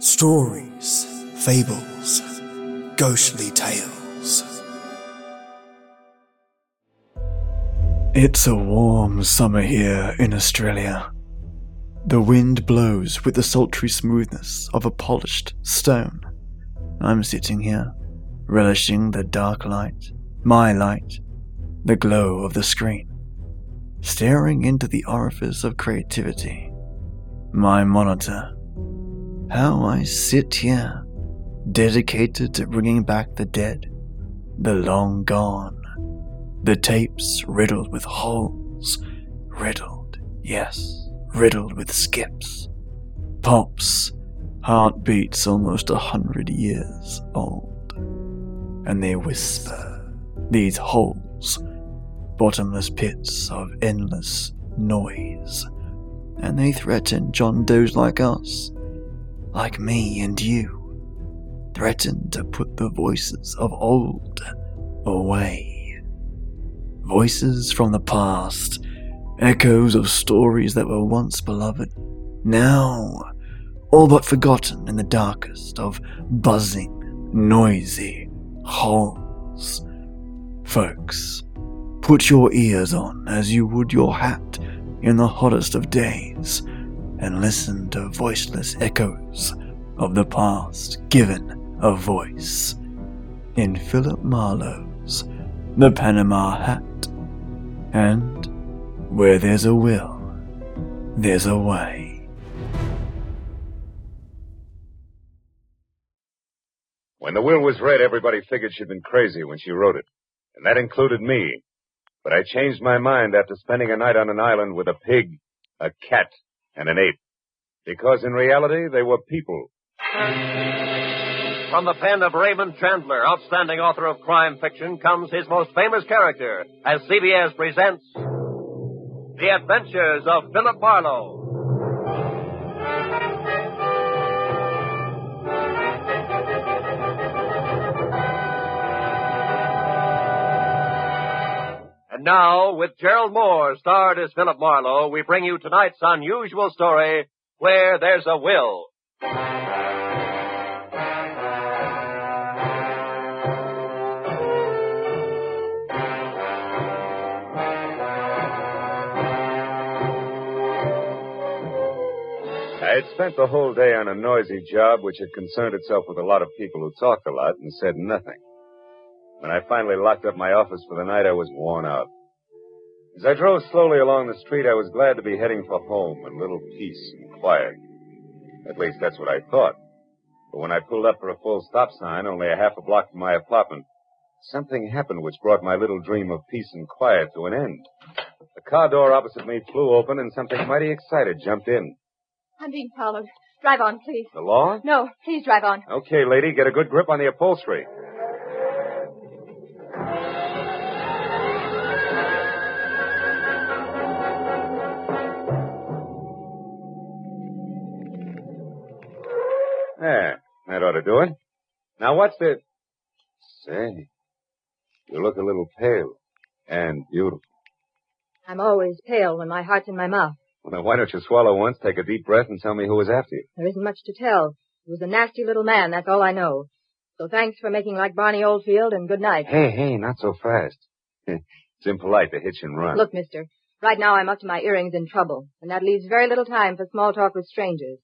Stories, fables, ghostly tales. It's a warm summer here in Australia. The wind blows with the sultry smoothness of a polished stone. I'm sitting here, relishing the dark light, my light, the glow of the screen, staring into the orifice of creativity, my monitor. How I sit here, dedicated to bringing back the dead, the long gone, the tapes riddled with holes, riddled, yes, riddled with skips, pops, heartbeats almost a hundred years old. And they whisper, these holes, bottomless pits of endless noise. And they threaten John Does like us, like me and you. Threaten to put the voices of old away. Voices from the past, echoes of stories that were once beloved, now all but forgotten in the darkest of buzzing, noisy holes. Folks, put your ears on as you would your hat in the hottest of days and listen to voiceless echoes of the past given a voice in Philip Marlowe's The Panama Hat. And where there's a will, there's a way. When the will was read, everybody figured she'd been crazy when she wrote it. And that included me. But I changed my mind after spending a night on an island with a pig, a cat, and an ape. Because in reality, they were people. From the pen of Raymond Chandler, outstanding author of crime fiction, comes his most famous character as CBS presents The Adventures of Philip Marlowe. And now, with Gerald Mohr starred as Philip Marlowe, we bring you tonight's unusual story, Where There's a Will. I had spent the whole day on a noisy job which had concerned itself with a lot of people who talked a lot and said nothing. When I finally locked up my office for the night, I was worn out. As I drove slowly along the street, I was glad to be heading for home and a little peace and quiet. At least that's what I thought. But when I pulled up for a full stop sign, only a half a block from my apartment, something happened which brought my little dream of peace and quiet to an end. The car door opposite me flew open and something mighty excited jumped in. I'm being followed. Drive on, please. The law? No, please drive on. Okay, lady, get a good grip on the upholstery. Ought to do it. Now, what's the... Say, you look a little pale and beautiful. I'm always pale when my heart's in my mouth. Well, now, why don't you swallow once, take a deep breath, and tell me who was after you? There isn't much to tell. He was a nasty little man, that's all I know. So thanks for making like Barney Oldfield, and good night. Hey, hey, not so fast. it's impolite to hitch and run. Look, mister, right now I'm up to my earrings in trouble, and that leaves very little time for small talk with strangers.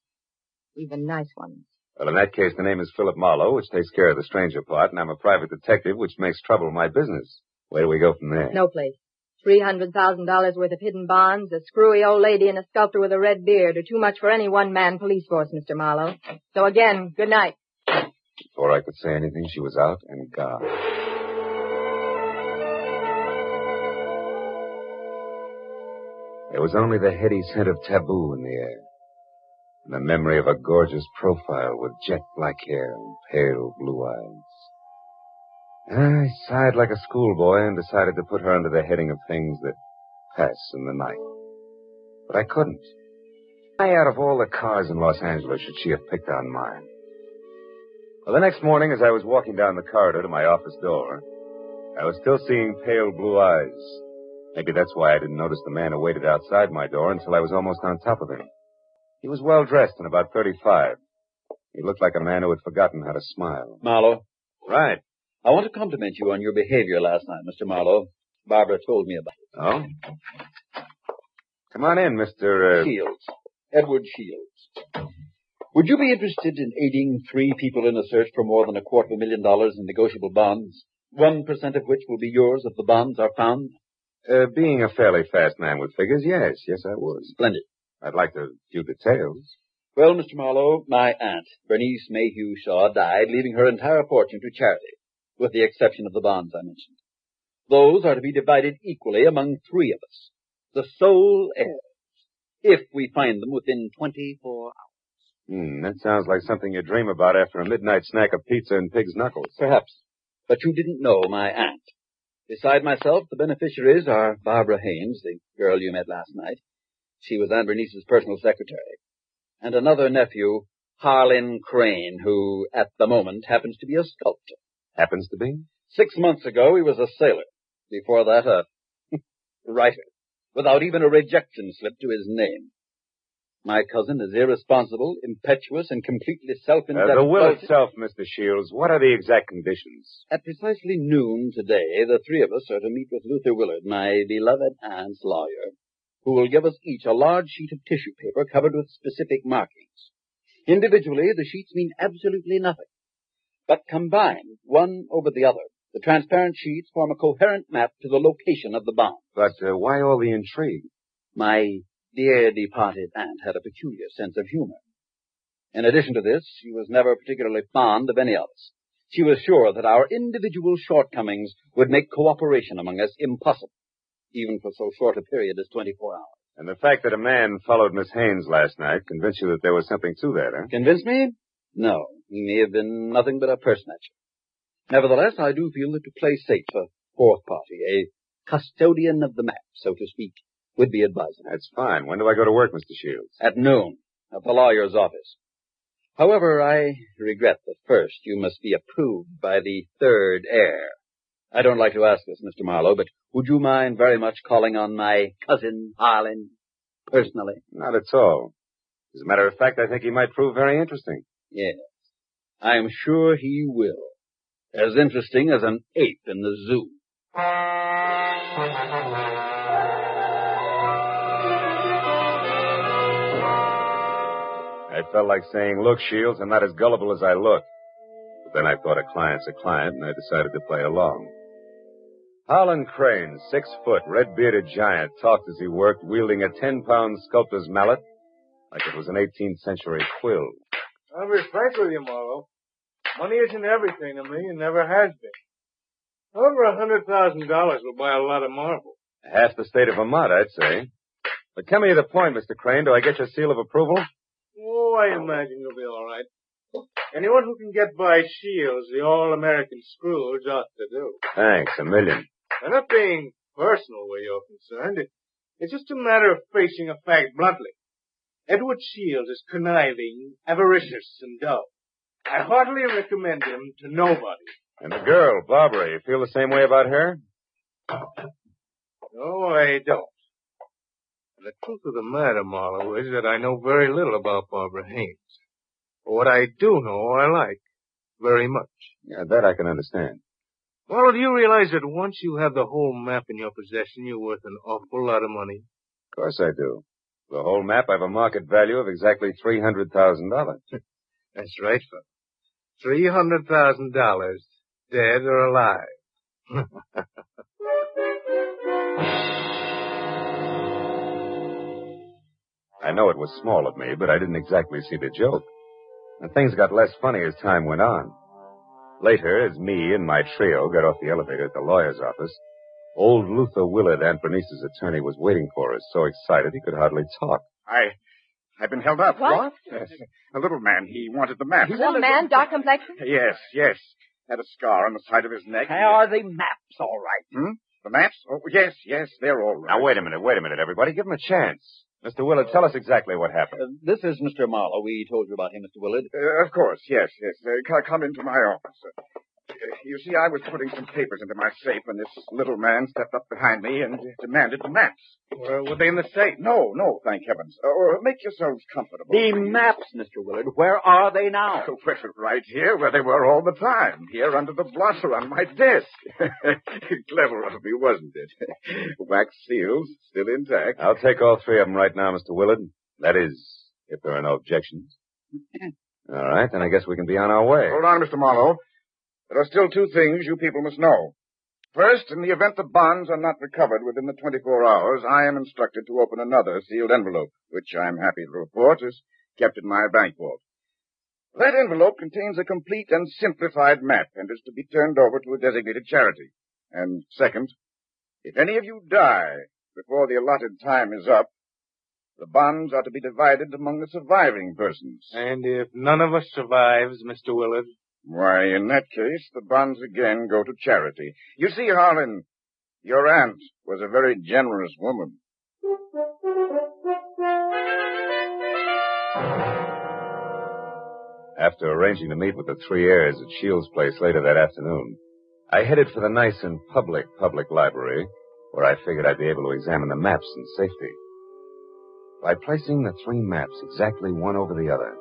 Even nice ones. Well, in that case, the name is Philip Marlowe, which takes care of the stranger part, and I'm a private detective, which makes trouble my business. Where do we go from there? No place. Three hundred thousand dollars worth of hidden bonds, a screwy old lady, and a sculptor with a red beard are too much for any one-man police force, Mr. Marlowe. So again, good night. Before I could say anything, she was out and gone. There was only the heady scent of taboo in the air, and the memory of a gorgeous profile with jet black hair and pale blue eyes. I sighed like a schoolboy and decided to put her under the heading of things that pass in the night. But I couldn't. Why out of all the cars in Los Angeles should she have picked on mine? Well, the next morning, as I was walking down the corridor to my office door, I was still seeing pale blue eyes. Maybe that's why I didn't notice the man who waited outside my door until I was almost on top of him. He was well dressed and about 35. He looked like a man who had forgotten how to smile. Marlowe, Right. I want to compliment you on your behavior last night, Mr. Marlowe. Barbara told me about it. Oh? Come on in, Mr. Uh, Shields. Edward Shields. Would you be interested in aiding three people in a search for more than a quarter of a million dollars in negotiable bonds? One percent of which will be yours if the bonds are found? uh, being a fairly fast man with figures, yes, yes, I would. Splendid. I'd like a few details. Well, Mr. Marlowe, my aunt, Bernice Mayhew Shaw, died, leaving her entire fortune to charity, with the exception of the bonds I mentioned. Those are to be divided equally among three of us, the sole heirs, if we find them within 24 hours. Hmm, that sounds like something you dream about after a midnight snack of pizza and pig's knuckles. Perhaps. But you didn't know my aunt. Beside myself, the beneficiaries are Barbara Haynes, the girl you met last night. She was Aunt Bernice's personal secretary. And another nephew, Harlan Crane, who, at the moment, happens to be a sculptor. Happens to be? Six months ago, he was a sailor. Before that, a writer, without even a rejection slip to his name. My cousin is irresponsible, impetuous, and completely Uh, self-indulgent. the will itself, Mr. Shields, what are the exact conditions? At precisely noon today, the three of us are to meet with Luther Willard, my beloved aunt's lawyer, who will give us each a large sheet of tissue paper covered with specific markings. Individually, the sheets mean absolutely nothing. But combined, one over the other, the transparent sheets form a coherent map to the location of the bomb. But uh, why all the intrigue? My dear departed aunt had a peculiar sense of humor. In addition to this, she was never particularly fond of any of us. She was sure that our individual shortcomings would make cooperation among us impossible, even for so short a period as 24 hours. And the fact that a man followed Miss Haynes last night convinced you that there was something to that, huh? Convince me? No, he may have been nothing but a personage. Nevertheless, I do feel that to play safe, a fourth party, a custodian of the map, so to speak, would be advisable. That's fine. When do I go to work, Mr. Shields? At noon, at the lawyer's office. However, I regret that first you must be approved by the third heir. I don't like to ask this, Mr. Marlowe, but would you mind very much calling on my cousin Harlan personally? Not at all. As a matter of fact, I think he might prove very interesting. Yes. I am sure he will. As interesting as an ape in the zoo. I felt like saying, look, Shields, I'm not as gullible as I look. But then I thought a client's a client, and I decided to play along. Harlan Crane, six foot, red-bearded giant, talked as he worked, wielding a ten-pound sculptor's mallet like it was an 18th century quill. I'll be frank with you, Marlowe. Money isn't everything to me and never has been. Over a hundred thousand dollars will buy a lot of marble. Half the state of Vermont, I'd say. But come to the point, Mr. Crane. Do I get your seal of approval? Oh, I imagine you'll be all right. Anyone who can get by Shields, the all-American Scrooge, ought to do. Thanks, a million. I'm not being personal where you're concerned. It's just a matter of facing a fact bluntly. Edward Shields is conniving, avaricious, and dull. I heartily recommend him to nobody. And the girl, Barbara, you feel the same way about her? No, I don't. The truth of the matter, Marlowe, is that I know very little about Barbara Haynes. But what I do know, I like very much. Yeah, that I can understand. Well, do you realize that once you have the whole map in your possession, you're worth an awful lot of money? Of course I do. The whole map, I have a market value of exactly $300,000. That's right, fellow. Three hundred thousand dollars, dead or alive. I know it was small of me, but I didn't exactly see the joke. And things got less funny as time went on. Later, as me and my trio got off the elevator at the lawyer's office, old Luther Willard, Aunt Bernice's attorney, was waiting for us, so excited he could hardly talk. I, I've been held up. What? Yes. A little man. He wanted the map. Little man, dark complexion? Yes, yes. Had a scar on the side of his neck. Are the maps all right? Hmm? The maps? Oh, yes, yes, they're all right. Now, wait a minute, wait a minute, everybody. Give him a chance. Mr. Willard, tell us exactly what happened. Uh, this is Mr. Marlowe. We told you about him, Mr. Willard. Uh, of course, yes, yes. Uh, come into my office. Uh, You see, I was putting some papers into my safe when this little man stepped up behind me and demanded the maps. Were, were they in the safe? No, no, thank heavens. Uh, make yourselves comfortable. The please. maps, Mr. Willard, where are they now? Well, right here, where they were all the time. Here under the blotter on my desk. Clever of me, wasn't it? Wax seals still intact. I'll take all three of them right now, Mr. Willard. That is, if there are no objections. all right, then I guess we can be on our way. Hold on, Mr. Marlowe. There are still two things you people must know. First, in the event the bonds are not recovered within the 24 hours, I am instructed to open another sealed envelope, which I'm happy to report is kept in my bank vault. That envelope contains a complete and simplified map and is to be turned over to a designated charity. And second, if any of you die before the allotted time is up, the bonds are to be divided among the surviving persons. And if none of us survives, Mr. Willard? Why, in that case, the bonds again go to charity. You see, Harlan, your aunt was a very generous woman. After arranging to meet with the three heirs at Shields' place later that afternoon, I headed for the nice and public public library, where I figured I'd be able to examine the maps in safety. By placing the three maps exactly one over the other,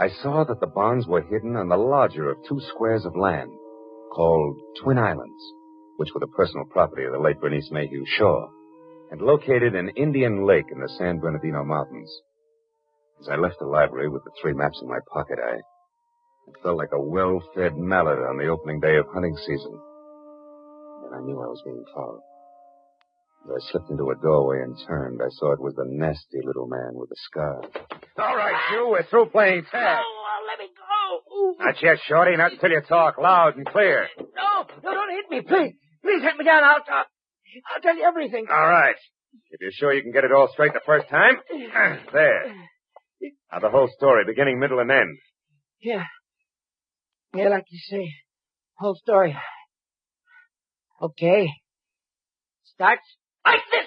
I saw that the bonds were hidden on the larger of two squares of land, called Twin Islands, which were the personal property of the late Bernice Mayhew Shaw, and located in Indian Lake in the San Bernardino Mountains. As I left the library with the three maps in my pocket, I felt like a well-fed mallet on the opening day of hunting season. And I knew I was being followed. As I slipped into a doorway and turned, I saw it was the nasty little man with the scar. All right, you, we're through playing tag. Oh, let me go. Not yet, Shorty, not until you talk loud and clear. No, no, don't hit me, please. Please hit me down. I'll talk. I'll tell you everything. All right. If you're sure you can get it all straight the first time, there. Now the whole story, beginning, middle, and end. Yeah. Yeah, like you say. Whole story. Okay. Starts like this.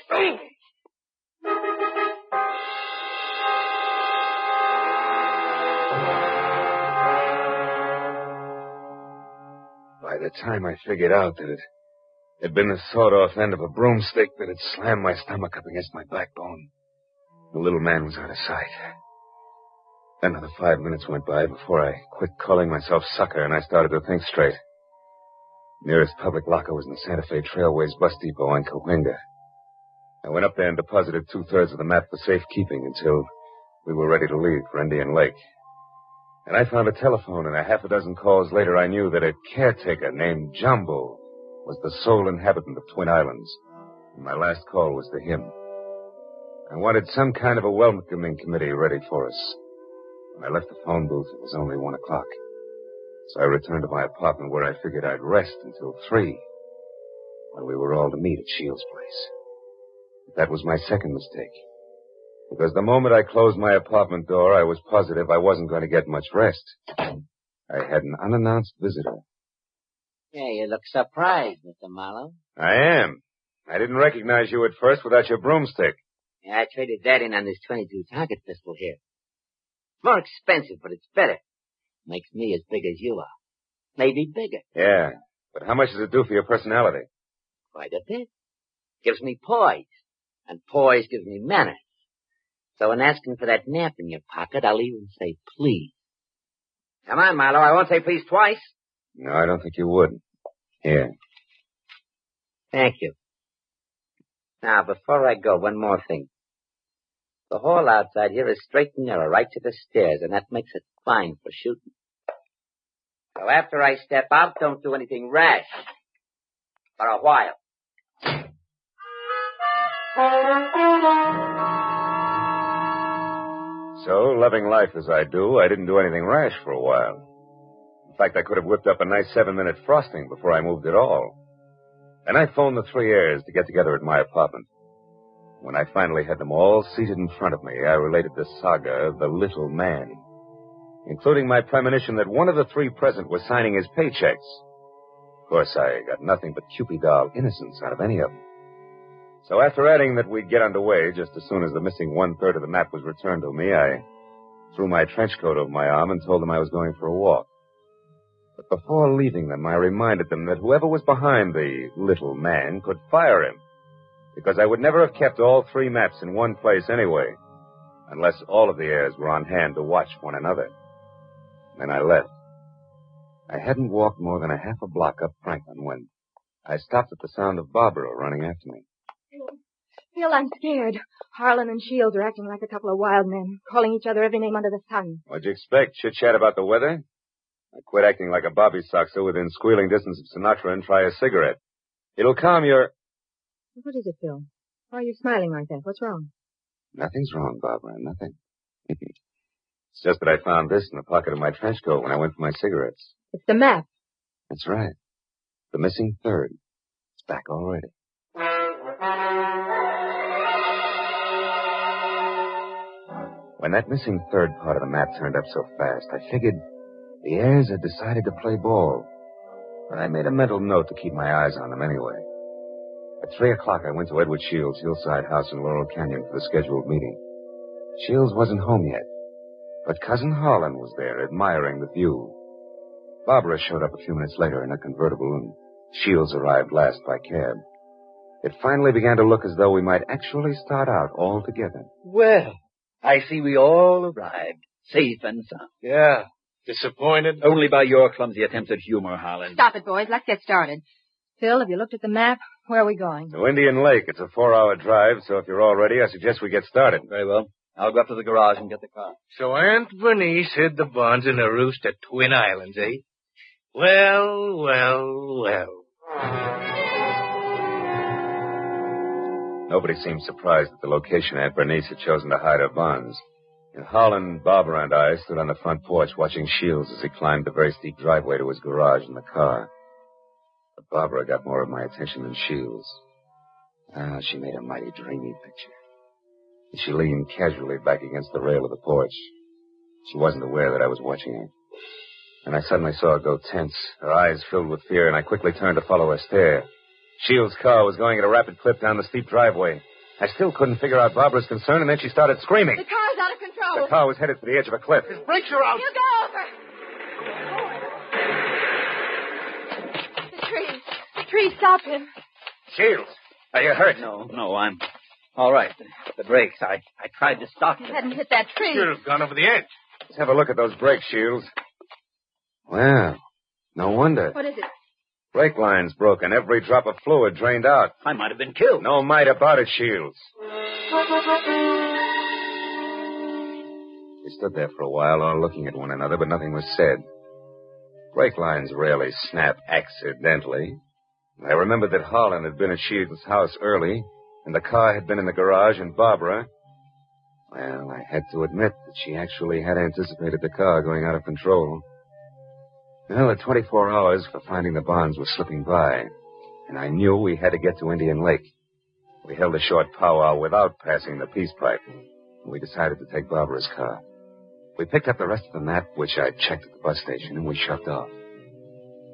By the time I figured out that it had been the sawed-off end of a broomstick that had slammed my stomach up against my backbone, the little man was out of sight. Another five minutes went by before I quit calling myself sucker and I started to think straight. Nearest public locker was in the Santa Fe Trailways bus depot in Cahuenga. I went up there and deposited two-thirds of the map for safekeeping until we were ready to leave for Indian Lake. And I found a telephone, and a half a dozen calls later, I knew that a caretaker named Jumbo was the sole inhabitant of Twin Islands. And my last call was to him. I wanted some kind of a welcoming committee ready for us. When I left the phone booth, it was only one o'clock. So I returned to my apartment where I figured I'd rest until three, when we were all to meet at Shields' place. That was my second mistake. Because the moment I closed my apartment door, I was positive I wasn't going to get much rest. I had an unannounced visitor. Yeah, you look surprised, Mr. Marlowe. I am. I didn't recognize you at first without your broomstick. Yeah, I traded that in on this 22 target pistol here. It's more expensive, but it's better. Makes me as big as you are. Maybe bigger. Yeah, but how much does it do for your personality? Quite a bit. Gives me poise. And poise gives me manners. So in asking for that nap in your pocket, I'll even say please. Come on, Marlowe. I won't say please twice. No, I don't think you would. Here. Thank you. Now, before I go, one more thing. The hall outside here is straight and narrow, right to the stairs, and that makes it fine for shooting. So after I step out, don't do anything rash. For a while. So, loving life as I do, I didn't do anything rash for a while. In fact, I could have whipped up a nice seven-minute frosting before I moved at all. And I phoned the three heirs to get together at my apartment. When I finally had them all seated in front of me, I related the saga of the little man, including my premonition that one of the three present was signing his paychecks. Of course, I got nothing but Cupid doll innocence out of any of them. So after adding that we'd get underway just as soon as the missing one-third of the map was returned to me, I threw my trench coat over my arm and told them I was going for a walk. But before leaving them, I reminded them that whoever was behind the little man could fire him. Because I would never have kept all three maps in one place anyway, unless all of the heirs were on hand to watch one another. Then I left. I hadn't walked more than a half a block up Franklin when I stopped at the sound of Barbara running after me. Phil, I'm scared. Harlan and Shields are acting like a couple of wild men, calling each other every name under the sun. What'd you expect? Chit chat about the weather? I quit acting like a bobby soxer within squealing distance of Sinatra and try a cigarette. It'll calm your. What is it, Phil? Why are you smiling like that? What's wrong? Nothing's wrong, Barbara. Nothing. it's just that I found this in the pocket of my trench coat when I went for my cigarettes. It's the map. That's right. The missing third. It's back already. When that missing third part of the map turned up so fast, I figured the heirs had decided to play ball. But I made a mental note to keep my eyes on them anyway. At three o'clock, I went to Edward Shields' hillside house in Laurel Canyon for the scheduled meeting. Shields wasn't home yet, but Cousin Harlan was there, admiring the view. Barbara showed up a few minutes later in a convertible, and Shields arrived last by cab. It finally began to look as though we might actually start out all together. Well, I see we all arrived, safe and sound. Yeah. Disappointed? Only by your clumsy attempts at humor, Harlan. Stop it, boys. Let's get started. Phil, have you looked at the map? Where are we going? To Indian Lake. It's a four-hour drive, so if you're all ready, I suggest we get started. Very well. I'll go up to the garage and get the car. So Aunt Bernice hid the bonds in a roost at Twin Islands, eh? Well, well, well. Nobody seemed surprised at the location Aunt Bernice had chosen to hide her bonds. And Harlan, Barbara, and I stood on the front porch watching Shields as he climbed the very steep driveway to his garage in the car. But Barbara got more of my attention than Shields. Ah, she made a mighty dreamy picture. And she leaned casually back against the rail of the porch. She wasn't aware that I was watching her. And I suddenly saw her go tense, her eyes filled with fear, and I quickly turned to follow her stare. Shields' car was going at a rapid clip down the steep driveway. I still couldn't figure out Barbara's concern, and then she started screaming. The car's out of control. The car was headed for the edge of a cliff. His brakes are out. You go over. The tree. The tree stopped him. Shields, are you hurt? No, no, I'm all right. The, the brakes, I, I tried to stop him. He them. hadn't hit that tree. Should have gone over the edge. Let's have a look at those brakes, Shields. Well, no wonder. What is it? Brake line's broken. Every drop of fluid drained out. I might have been killed. No might about it, Shields. We stood there for a while, all looking at one another, but nothing was said. Brake lines rarely snap accidentally. I remembered that Harlan had been at Shields' house early, and the car had been in the garage, and Barbara. Well, I had to admit that she actually had anticipated the car going out of control. The 24 hours for finding the bonds were slipping by, and I knew we had to get to Indian Lake. We held a short powwow without passing the peace pipe, and we decided to take Barbara's car. We picked up the rest of the map, which I'd checked at the bus station, and we shoved off.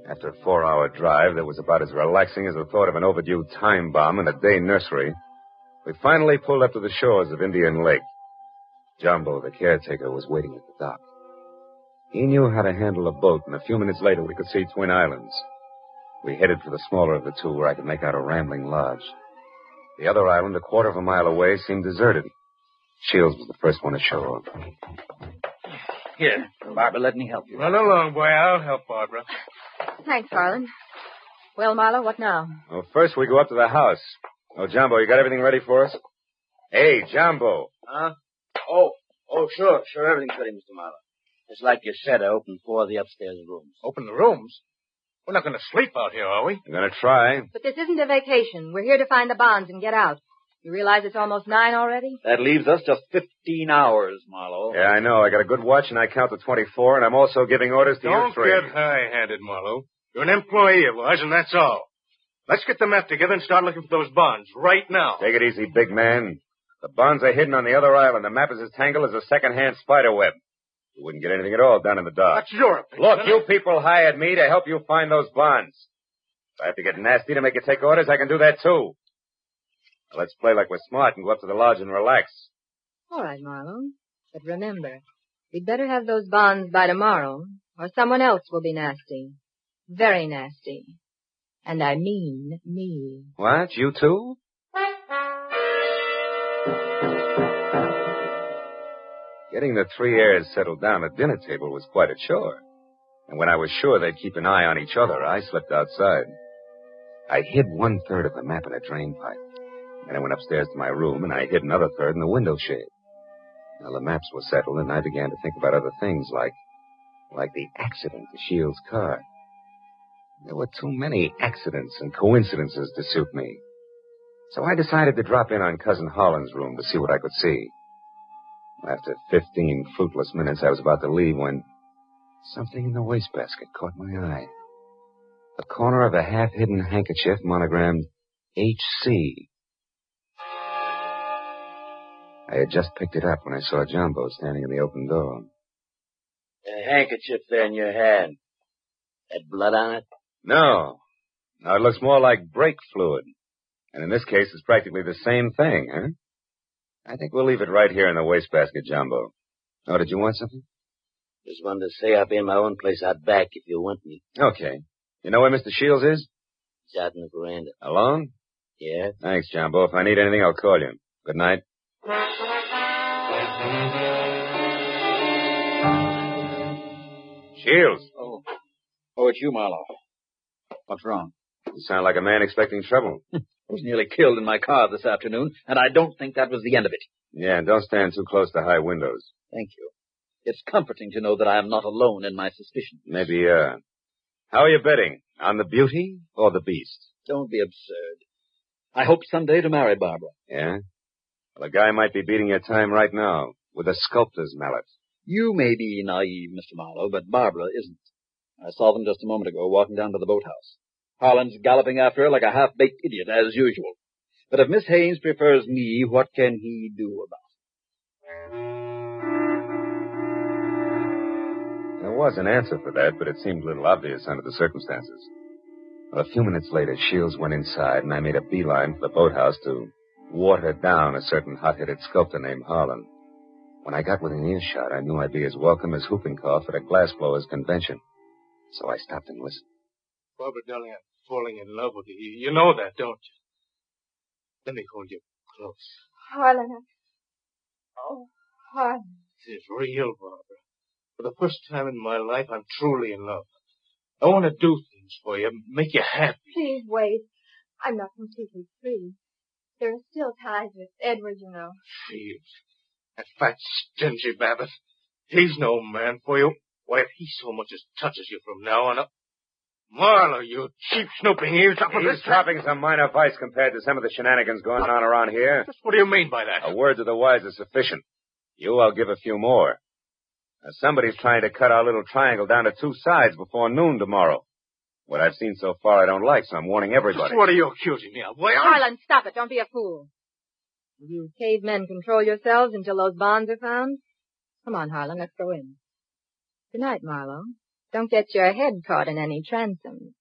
After a four-hour drive that was about as relaxing as the thought of an overdue time bomb in a day nursery, we finally pulled up to the shores of Indian Lake. Jumbo, the caretaker, was waiting at the dock. He knew how to handle a boat, and a few minutes later we could see Twin Islands. We headed for the smaller of the two where I could make out a rambling lodge. The other island, a quarter of a mile away, seemed deserted. Shields was the first one to show up. Here, Barbara, let me help you. Run along, boy. I'll help Barbara. Thanks, Harlan. Well, Marlowe, what now? Well, first we go up to the house. Oh, Jumbo, you got everything ready for us? Hey, Jumbo. Huh? Oh, oh, sure, sure, everything's ready, Mr. Marlowe. Just like you said, I opened four of the upstairs rooms. Open the rooms. We're not going to sleep out here, are we? We're gonna try. But this isn't a vacation. We're here to find the bonds and get out. You realize it's almost nine already? That leaves us just 15 hours, Marlowe. Yeah, I know. I got a good watch and I count to 24, and I'm also giving orders to Don't you three. get high-handed, Marlowe. You're an employee of ours, and that's all. Let's get the map together and start looking for those bonds right now. Take it easy, big man. The bonds are hidden on the other island. The map is as tangled as a second-hand spider web. You wouldn't get anything at all done in the dark. That's your opinion. Look, you people hired me to help you find those bonds. If I have to get nasty to make you take orders, I can do that too. Now, let's play like we're smart and go up to the lodge and relax. All right, Marlowe. But remember, we'd better have those bonds by tomorrow, or someone else will be nasty. Very nasty. And I mean me. What? You too? Getting the three heirs settled down at dinner table was quite a chore. And when I was sure they'd keep an eye on each other, I slipped outside. I hid one third of the map in a drain pipe. Then I went upstairs to my room and I hid another third in the window shade. Now the maps were settled and I began to think about other things like, like the accident to Shields' car. There were too many accidents and coincidences to suit me. So I decided to drop in on Cousin Harlan's room to see what I could see. After 15 fruitless minutes, I was about to leave when something in the wastebasket caught my eye. The corner of a half-hidden handkerchief monogrammed H.C. I had just picked it up when I saw Jumbo standing in the open door. A handkerchief there in your hand. Had blood on it? No. Now it looks more like brake fluid. And in this case, it's practically the same thing, huh? I think we'll leave it right here in the wastebasket, Jumbo. Oh, did you want something? Just wanted to say I'll be in my own place out back if you want me. Okay. You know where Mr. Shields is? He's out in the veranda. Alone? Yeah? Thanks, Jumbo. If I need anything, I'll call you. Good night. Shields, Oh. Oh, it's you, Marlowe. What's wrong? you sound like a man expecting trouble. I was nearly killed in my car this afternoon, and I don't think that was the end of it. Yeah, and don't stand too close to high windows. Thank you. It's comforting to know that I am not alone in my suspicions. Maybe, uh, how are you betting? On the beauty or the beast? Don't be absurd. I hope someday to marry Barbara. Yeah? Well, a guy might be beating your time right now with a sculptor's mallet. You may be naive, Mr. Marlowe, but Barbara isn't. I saw them just a moment ago walking down to the boathouse. Harlan's galloping after her like a half-baked idiot, as usual. But if Miss Haynes prefers me, what can he do about it? There was an answer for that, but it seemed a little obvious under the circumstances. Well, a few minutes later, Shields went inside, and I made a beeline for the boathouse to water down a certain hot-headed sculptor named Harlan. When I got within earshot, I knew I'd be as welcome as whooping cough at a glassblower's convention. So I stopped and listened. Barbara, darling, I'm falling in love with you. You know that, don't you? Let me hold you close. Harlan. Oh, Harlan. This is real, Barbara. For the first time in my life, I'm truly in love. I want to do things for you, make you happy. Please wait. I'm not completely free. There are still ties with Edward, you know. Shields. That fat, stingy Babbitt. He's no man for you. Why, if he so much as touches you from now on up. Marlowe, you cheap snooping eavesdropper. He's dropping some minor vice compared to some of the shenanigans going on around here. Just what do you mean by that? A word to the wise is sufficient. You, I'll give a few more. Now, somebody's trying to cut our little triangle down to two sides before noon tomorrow. What I've seen so far I don't like, so I'm warning everybody. Just what are you accusing me of? Why, I'm... Harlan, stop it. Don't be a fool. Will you cavemen control yourselves until those bonds are found? Come on, Harlan, let's go in. Good night, Marlowe. Don't get your head caught in any transoms.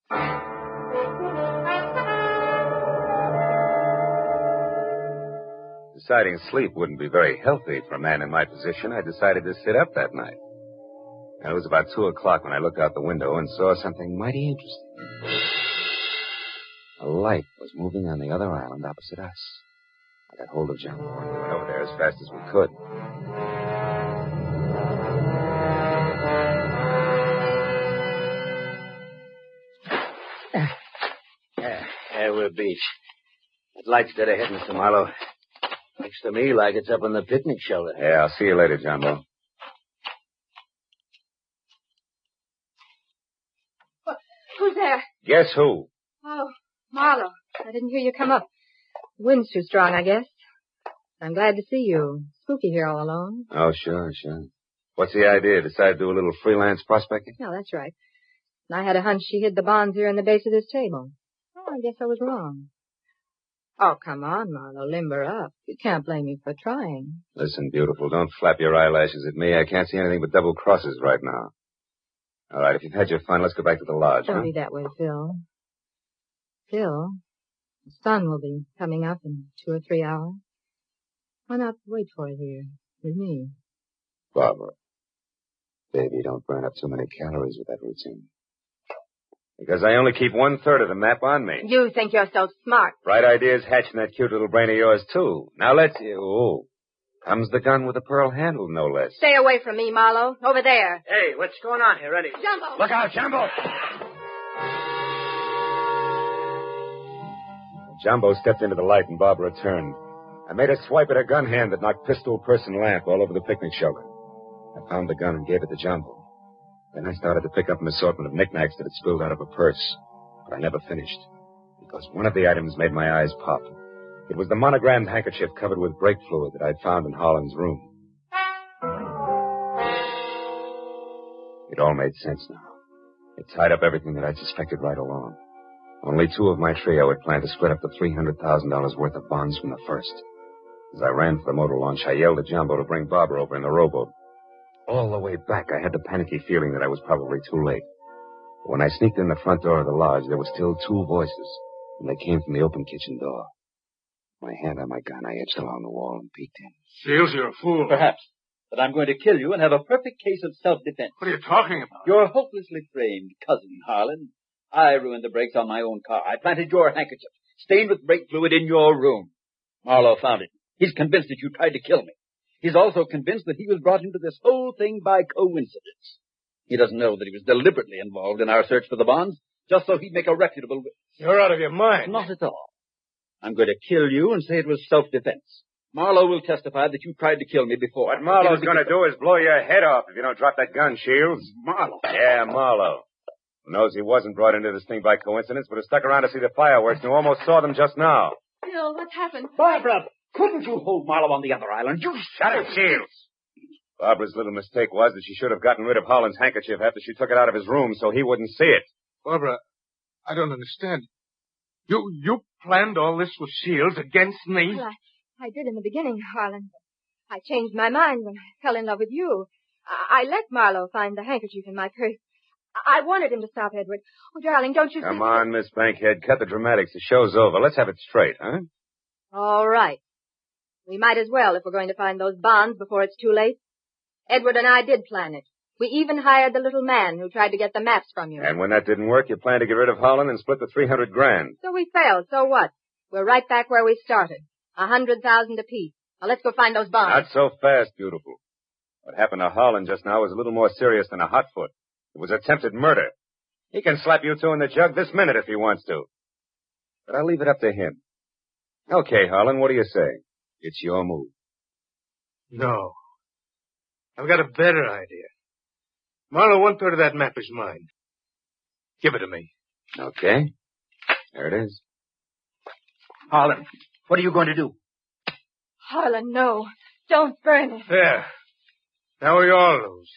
Deciding sleep wouldn't be very healthy for a man in my position, I decided to sit up that night. And it was about two o'clock when I looked out the window and saw something mighty interesting. A light was moving on the other island opposite us. I got hold of John and we went over there as fast as we could. Yeah, there we're beach. That light's dead ahead, Mr. Marlowe. Looks to me like it's up on the picnic shelter. Yeah, I'll see you later, Jumbo. Who's there? Guess who? Oh, Marlowe. I didn't hear you come up. The wind's too strong, I guess. I'm glad to see you. Spooky here all alone. Oh, sure, sure. What's the idea? Decide to do a little freelance prospecting? No, that's right. And I had a hunch she hid the bonds here in the base of this table. I guess I was wrong. Oh, come on, Marlowe. Limber up. You can't blame me for trying. Listen, beautiful, don't flap your eyelashes at me. I can't see anything but double crosses right now. All right, if you've had your fun, let's go back to the lodge, Don't huh? be that way, Phil. Phil, the sun will be coming up in two or three hours. Why not wait for it here with me? Barbara. Baby, don't burn up too many calories with that routine. Because I only keep one third of the map on me. You think you're so smart. Bright ideas hatch in that cute little brain of yours, too. Now let's. Oh. Comes the gun with a pearl handle, no less. Stay away from me, Marlowe. Over there. Hey, what's going on here, Eddie? Jumbo! Look out, Jumbo! Jumbo stepped into the light and Barbara turned. I made a swipe at her gun hand that knocked pistol, purse, and lamp all over the picnic shelter. I found the gun and gave it to Jumbo. Then I started to pick up an assortment of knickknacks that had spilled out of a purse. But I never finished. Because one of the items made my eyes pop. It was the monogrammed handkerchief covered with brake fluid that I'd found in Harlan's room. It all made sense now. It tied up everything that I'd suspected right along. Only two of my trio had planned to split up the $300,000 worth of bonds from the first. As I ran for the motor launch, I yelled at Jumbo to bring Barbara over in the rowboat. All the way back, I had the panicky feeling that I was probably too late. But when I sneaked in the front door of the lodge, there were still two voices, and they came from the open kitchen door. My hand on my gun, I edged along the wall and peeked in. Shields, you're a fool. Perhaps. But I'm going to kill you and have a perfect case of self-defense. What are you talking about? You're hopelessly framed cousin, Harlan. I ruined the brakes on my own car. I planted your handkerchief, stained with brake fluid, in your room. Marlowe found it. He's convinced that you tried to kill me. He's also convinced that he was brought into this whole thing by coincidence. He doesn't know that he was deliberately involved in our search for the bonds, just so he'd make a reputable witness. You're out of your mind. Not at all. I'm going to kill you and say it was self-defense. Marlowe will testify that you tried to kill me before. What Marlowe's going to do is blow your head off if you don't drop that gun, Shields. Marlowe. Yeah, Marlowe. Who knows he wasn't brought into this thing by coincidence, but has stuck around to see the fireworks and who almost saw them just now. Bill, what's happened? Barbara, couldn't you hold Marlowe on the other island? You Shut it, Shields. Barbara's little mistake was that she should have gotten rid of Harlan's handkerchief after she took it out of his room so he wouldn't see it. Barbara, I don't understand. You you planned all this with Shields against me? Well, I, I did in the beginning, Harlan. I changed my mind when I fell in love with you. I, I let Marlowe find the handkerchief in my purse. I, I wanted him to stop Edward. Oh, darling, don't you Come see? on, Miss Bankhead. Cut the dramatics. The show's over. Let's have it straight, huh? All right. We might as well if we're going to find those bonds before it's too late. Edward and I did plan it. We even hired the little man who tried to get the maps from you. And when that didn't work, you planned to get rid of Harlan and split the 300 grand. So we failed. So what? We're right back where we started. A hundred thousand apiece. Now let's go find those bonds. Not so fast, beautiful. What happened to Harlan just now was a little more serious than a hot foot. It was attempted murder. He can slap you two in the jug this minute if he wants to. But I'll leave it up to him. Okay, Harlan, what do you say? It's your move. No. I've got a better idea. Marlowe, one third of that map is mine. Give it to me. Okay. There it is. Harlan, what are you going to do? Harlan, no. Don't burn it. There. Now we all lose.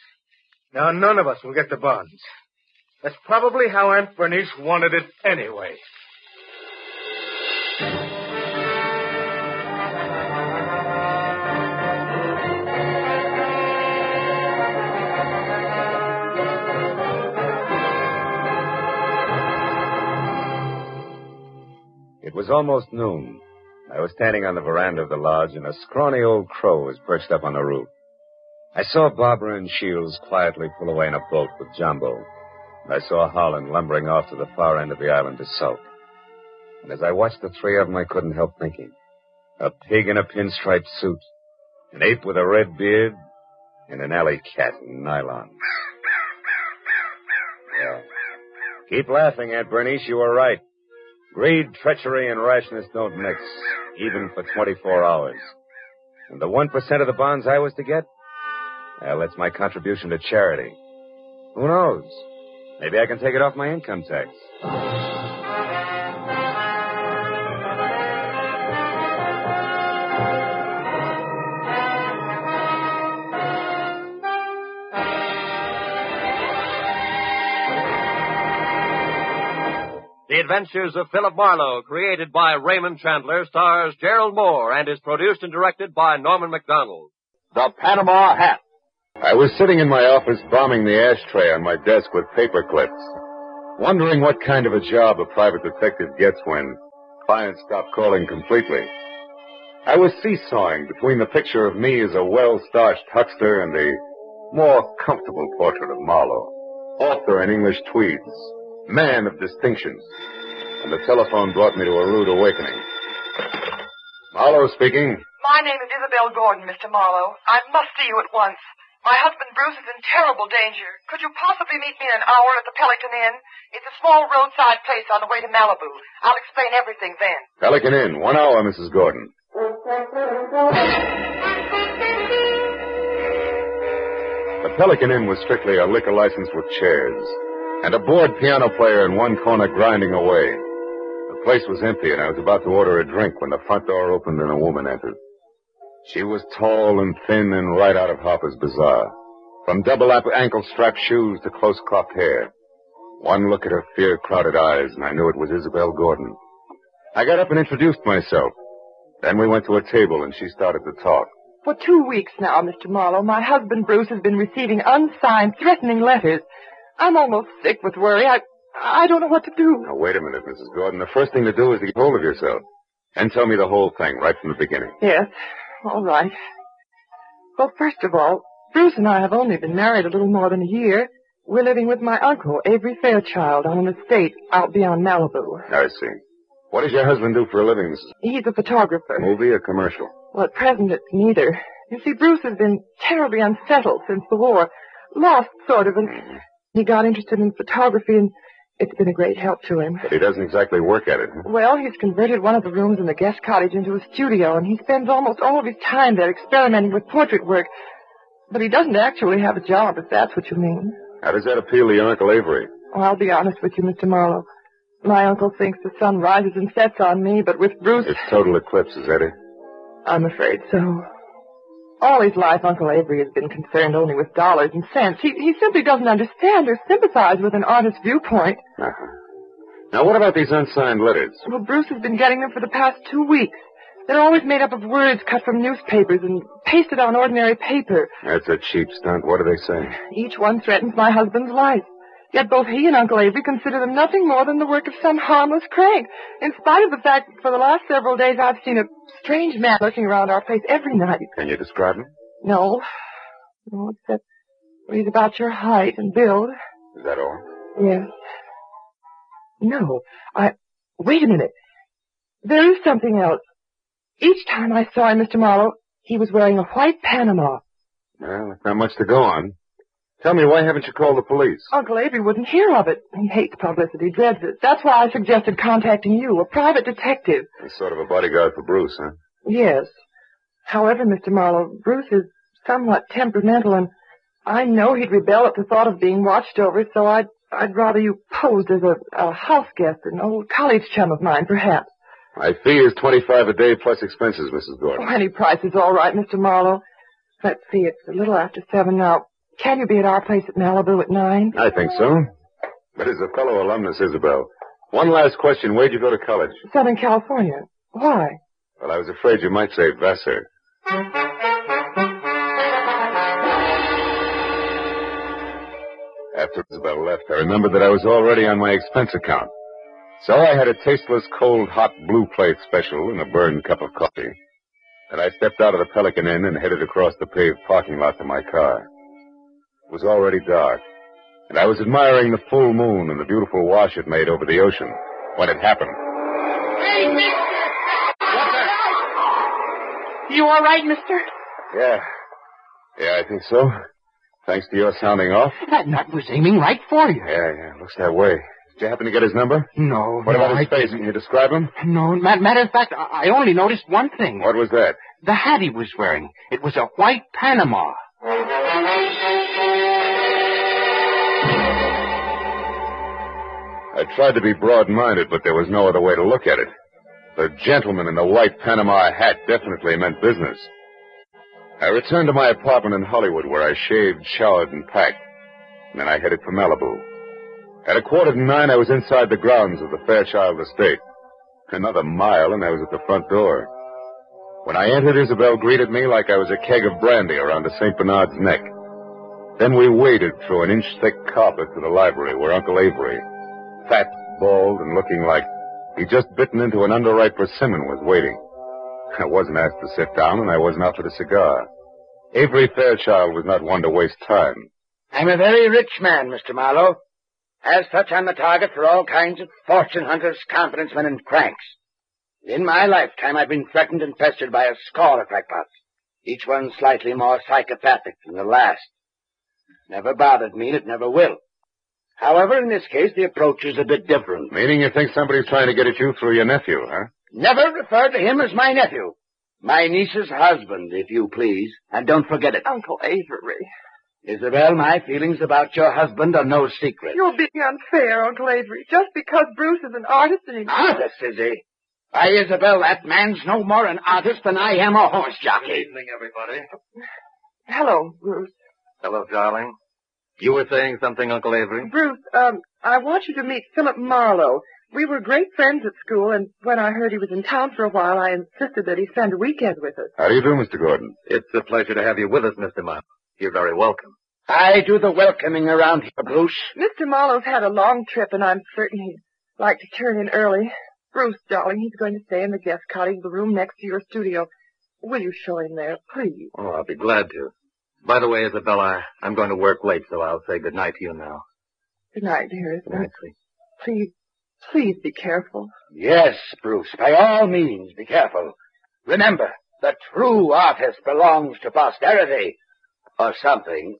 Now none of us will get the bonds. That's probably how Aunt Bernice wanted it anyway. It was almost noon. I was standing on the veranda of the lodge, and a scrawny old crow was perched up on the roof. I saw Barbara and Shields quietly pull away in a boat with Jumbo. And I saw Harlan lumbering off to the far end of the island to sulk. And as I watched the three of them, I couldn't help thinking. A pig in a pinstriped suit, an ape with a red beard, and an alley cat in nylon. Yeah. Keep laughing, Aunt Bernice. You were right. Greed, treachery, and rashness don't mix, even for 24 hours. And the 1% of the bonds I was to get? Well, that's my contribution to charity. Who knows? Maybe I can take it off my income tax. Adventures of Philip Marlowe, created by Raymond Chandler, stars Gerald Mohr and is produced and directed by Norman Macdonnell. The Panama Hat. I was sitting in my office bombing the ashtray on my desk with paper clips, wondering what kind of a job a private detective gets when clients stop calling completely. I was seesawing between the picture of me as a well-starched huckster and the more comfortable portrait of Marlowe. Author in English tweeds. Man of distinction. And the telephone brought me to a rude awakening. Marlowe speaking. My name is Isabel Gordon, Mr. Marlowe. I must see you at once. My husband Bruce is in terrible danger. Could you possibly meet me in an hour at the Pelican Inn? It's a small roadside place on the way to Malibu. I'll explain everything then. Pelican Inn. One hour, Mrs. Gordon. The Pelican Inn was strictly a liquor license with chairs, and a bored piano player in one corner grinding away. The place was empty, and I was about to order a drink when the front door opened and a woman entered. She was tall and thin and right out of Harper's Bazaar. From double ankle strap shoes to close cropped hair. One look at her fear crowded eyes, and I knew it was Isabel Gordon. I got up and introduced myself. Then we went to a table, and she started to talk. For two weeks now, Mr. Marlowe, my husband Bruce has been receiving unsigned, threatening letters. I'm almost sick with worry. I, I don't know what to do. Now, wait a minute, Mrs. Gordon. The first thing to do is to get hold of yourself. And tell me the whole thing, right from the beginning. Yes, all right. Well, first of all, Bruce and I have only been married a little more than a year. We're living with my uncle, Avery Fairchild, on an estate out beyond Malibu. I see. What does your husband do for a living, Mrs. He's a photographer. Movie or commercial? Well, at present it's neither. You see, Bruce has been terribly unsettled since the war. Lost, sort of, and mm-hmm. He got interested in photography, and it's been a great help to him. But he doesn't exactly work at it. Huh? Well, he's converted one of the rooms in the guest cottage into a studio, and he spends almost all of his time there experimenting with portrait work. But he doesn't actually have a job, if that's what you mean. How does that appeal to your Uncle Avery? Well, I'll be honest with you, Mr. Marlowe. My uncle thinks the sun rises and sets on me, but with Bruce... It's total eclipse, is that it? I'm afraid so. All his life, Uncle Avery has been concerned only with dollars and cents. He, he simply doesn't understand or sympathize with an artist's viewpoint. Uh-huh. Now, what about these unsigned letters? Well, Bruce has been getting them for the past two weeks. They're always made up of words cut from newspapers and pasted on ordinary paper. That's a cheap stunt. What do they say? Each one threatens my husband's life. Yet both he and Uncle Avery consider them nothing more than the work of some harmless crank, in spite of the fact that for the last several days I've seen a strange man lurking around our place every night. Can you describe him? No. No, except he's about your height and build. Is that all? Yes. No. I... Wait a minute. There is something else. Each time I saw him, Mr. Marlowe, he was wearing a white Panama. Well, that's not much to go on. Tell me, why haven't you called the police? Uncle Avery wouldn't hear of it. He hates publicity, dreads it. That's why I suggested contacting you, a private detective. He's sort of a bodyguard for Bruce, huh? Yes. However, Mr. Marlowe, Bruce is somewhat temperamental, and I know he'd rebel at the thought of being watched over, so I'd, I'd rather you posed as a, a house guest, an old college chum of mine, perhaps. My fee is 25 a day plus expenses, Mrs. Gordon. Oh, any price is all right, Mr. Marlowe. Let's see, it's a little after seven now. Can you be at our place at Malibu at nine? I think so. But as a fellow alumnus, Isabel, one last question. Where'd you go to college? Southern California. Why? Well, I was afraid you might say Vassar. After Isabel left, I remembered that I was already on my expense account. So I had a tasteless, cold, hot blue plate special and a burned cup of coffee. And I stepped out of the Pelican Inn and headed across the paved parking lot to my car. It was already dark, and I was admiring the full moon and the beautiful wash it made over the ocean when it happened. Hey, mister! What's that? You all right, mister? Yeah. Yeah, I think so. Thanks to your sounding off. That nut was aiming right for you. Yeah, yeah, looks that way. Did you happen to get his number? No. What no, about his I face? Can you describe him? No, matter of fact, I-, I only noticed one thing. What was that? The hat he was wearing. It was a white Panama. I tried to be broad-minded, but there was no other way to look at it. The gentleman in the white Panama hat definitely meant business. I returned to my apartment in Hollywood where I shaved, showered, and packed. Then I headed for Malibu. At a quarter to nine, I was inside the grounds of the Fairchild estate. Another mile, and I was at the front door. When I entered, Isabel greeted me like I was a keg of brandy around a St. Bernard's neck. Then we waded through an inch-thick carpet to the library where Uncle Avery, fat, bald, and looking like he'd just bitten into an underripe persimmon, was waiting. I wasn't asked to sit down, and I wasn't offered a cigar. Avery Fairchild was not one to waste time. I'm a very rich man, Mr. Marlowe. As such, I'm the target for all kinds of fortune hunters, confidence men, and cranks. In my lifetime, I've been threatened and pestered by a score of crackpots, each one slightly more psychopathic than the last. Never bothered me, and it never will. However, in this case, the approach is a bit different. Meaning you think somebody's trying to get at you through your nephew, huh? Never refer to him as my nephew. My niece's husband, if you please. And don't forget it. Uncle Avery. Isabel, my feelings about your husband are no secret. You're being unfair, Uncle Avery. Just because Bruce is an artist and he... Ah, artist, is he? Why, Isabel, that man's no more an artist than I am a horse jockey. Good evening, everybody. Hello, Bruce. Hello, darling. You were saying something, Uncle Avery? Bruce, um, I want you to meet Philip Marlowe. We were great friends at school, and when I heard he was in town for a while, I insisted that he spend a weekend with us. How do you do, Mr. Gordon? It's a pleasure to have you with us, Mr. Marlowe. You're very welcome. I do the welcoming around here, Bruce. Mr. Marlowe's had a long trip, and I'm certain he'd like to turn in early. Bruce, darling, he's going to stay in the guest cottage, the room next to your studio. Will you show him there, please? Oh, I'll be glad to. By the way, Isabella, I'm going to work late, so I'll say good night to you now. Good night, dearest. Good night, sweet. Please, please be careful. Yes, Bruce, by all means, be careful. Remember, the true artist belongs to posterity. Or something.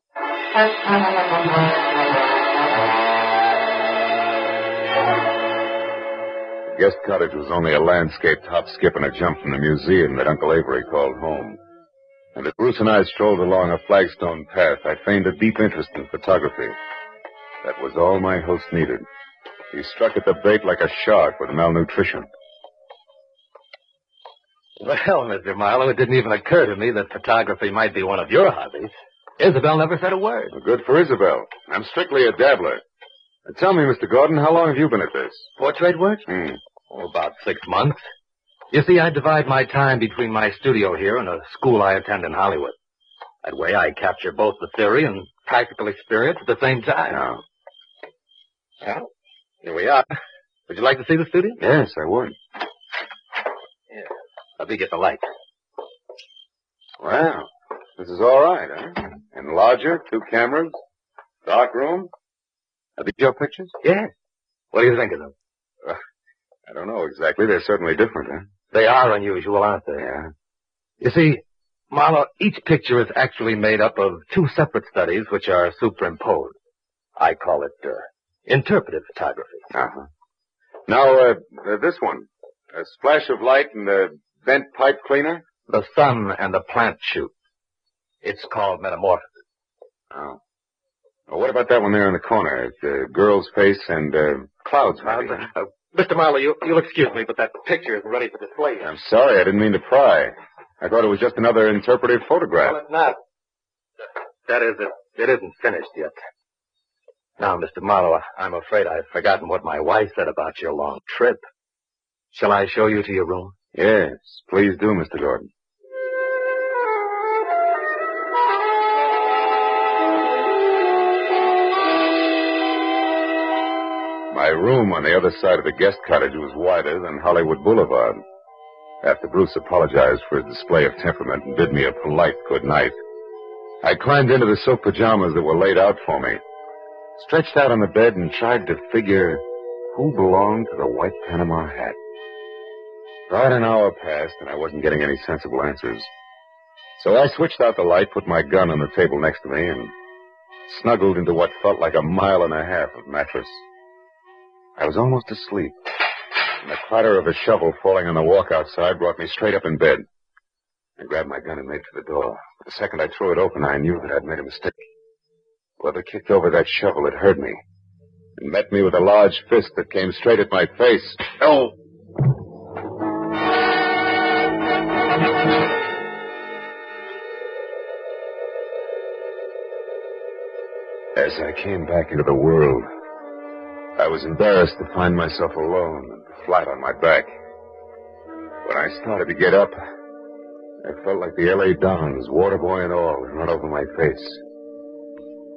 The guest cottage was only a landscaped hop, skip, and a jump from the museum that Uncle Avery called home. And as Bruce and I strolled along a flagstone path, I feigned a deep interest in photography. That was all my host needed. He struck at the bait like a shark with malnutrition. Well, Mr. Marlowe, it didn't even occur to me that photography might be one of your hobbies. Isabel never said a word. Well, good for Isabel. I'm strictly a dabbler. Now, tell me, Mr. Gordon, how long have you been at this? Portrait work? Hmm. Oh, about six months. You see, I divide my time between my studio here and a school I attend in Hollywood. That way I capture both the theory and practical experience at the same time. Now, Well, here we are. Would you like to see the studio? yes, I would. Let me get the light. Well, this is all right, huh? Enlarger, two cameras, dark room. Are these your pictures? Yes. What do you think of them? Uh, I don't know exactly. They're certainly different, huh? They are unusual, aren't they? Yeah. You see, Marlowe, each picture is actually made up of two separate studies which are superimposed. I call it uh, interpretive photography. Uh-huh. Now, uh, uh, this one. A splash of light and a bent pipe cleaner? The sun and the plant shoot. It's called metamorphosis. Oh. Well, what about that one there in the corner? It's a girl's face and uh, clouds, maybe. Mr. Marlowe, you, you'll excuse me, but that picture isn't ready for display yet. I'm sorry, I didn't mean to pry. I thought it was just another interpretive photograph. Well, it's not. That is, it, it isn't finished yet. Now, Mr. Marlowe, I'm afraid I've forgotten what my wife said about your long trip. Shall I show you to your room? Yes, please do, Mr. Gordon. Room on the other side of the guest cottage was wider than Hollywood Boulevard. After Bruce apologized for his display of temperament and bid me a polite good night, I climbed into the silk pajamas that were laid out for me, stretched out on the bed, and tried to figure who belonged to the white Panama hat. About an hour passed, and I wasn't getting any sensible answers. So I switched out the light, put my gun on the table next to me, and snuggled into what felt like a mile and a half of mattress. I was almost asleep, and the clatter of a shovel falling on the walk outside brought me straight up in bed. I grabbed my gun and made for the door. The second I threw it open, I knew that I'd made a mistake. Whoever kicked over that shovel had heard me, and met me with a large fist that came straight at my face. Oh! As I came back into the world, I was embarrassed to find myself alone and flat on my back. When I started to get up, I felt like the L.A. Dons, water boy and all, run over my face.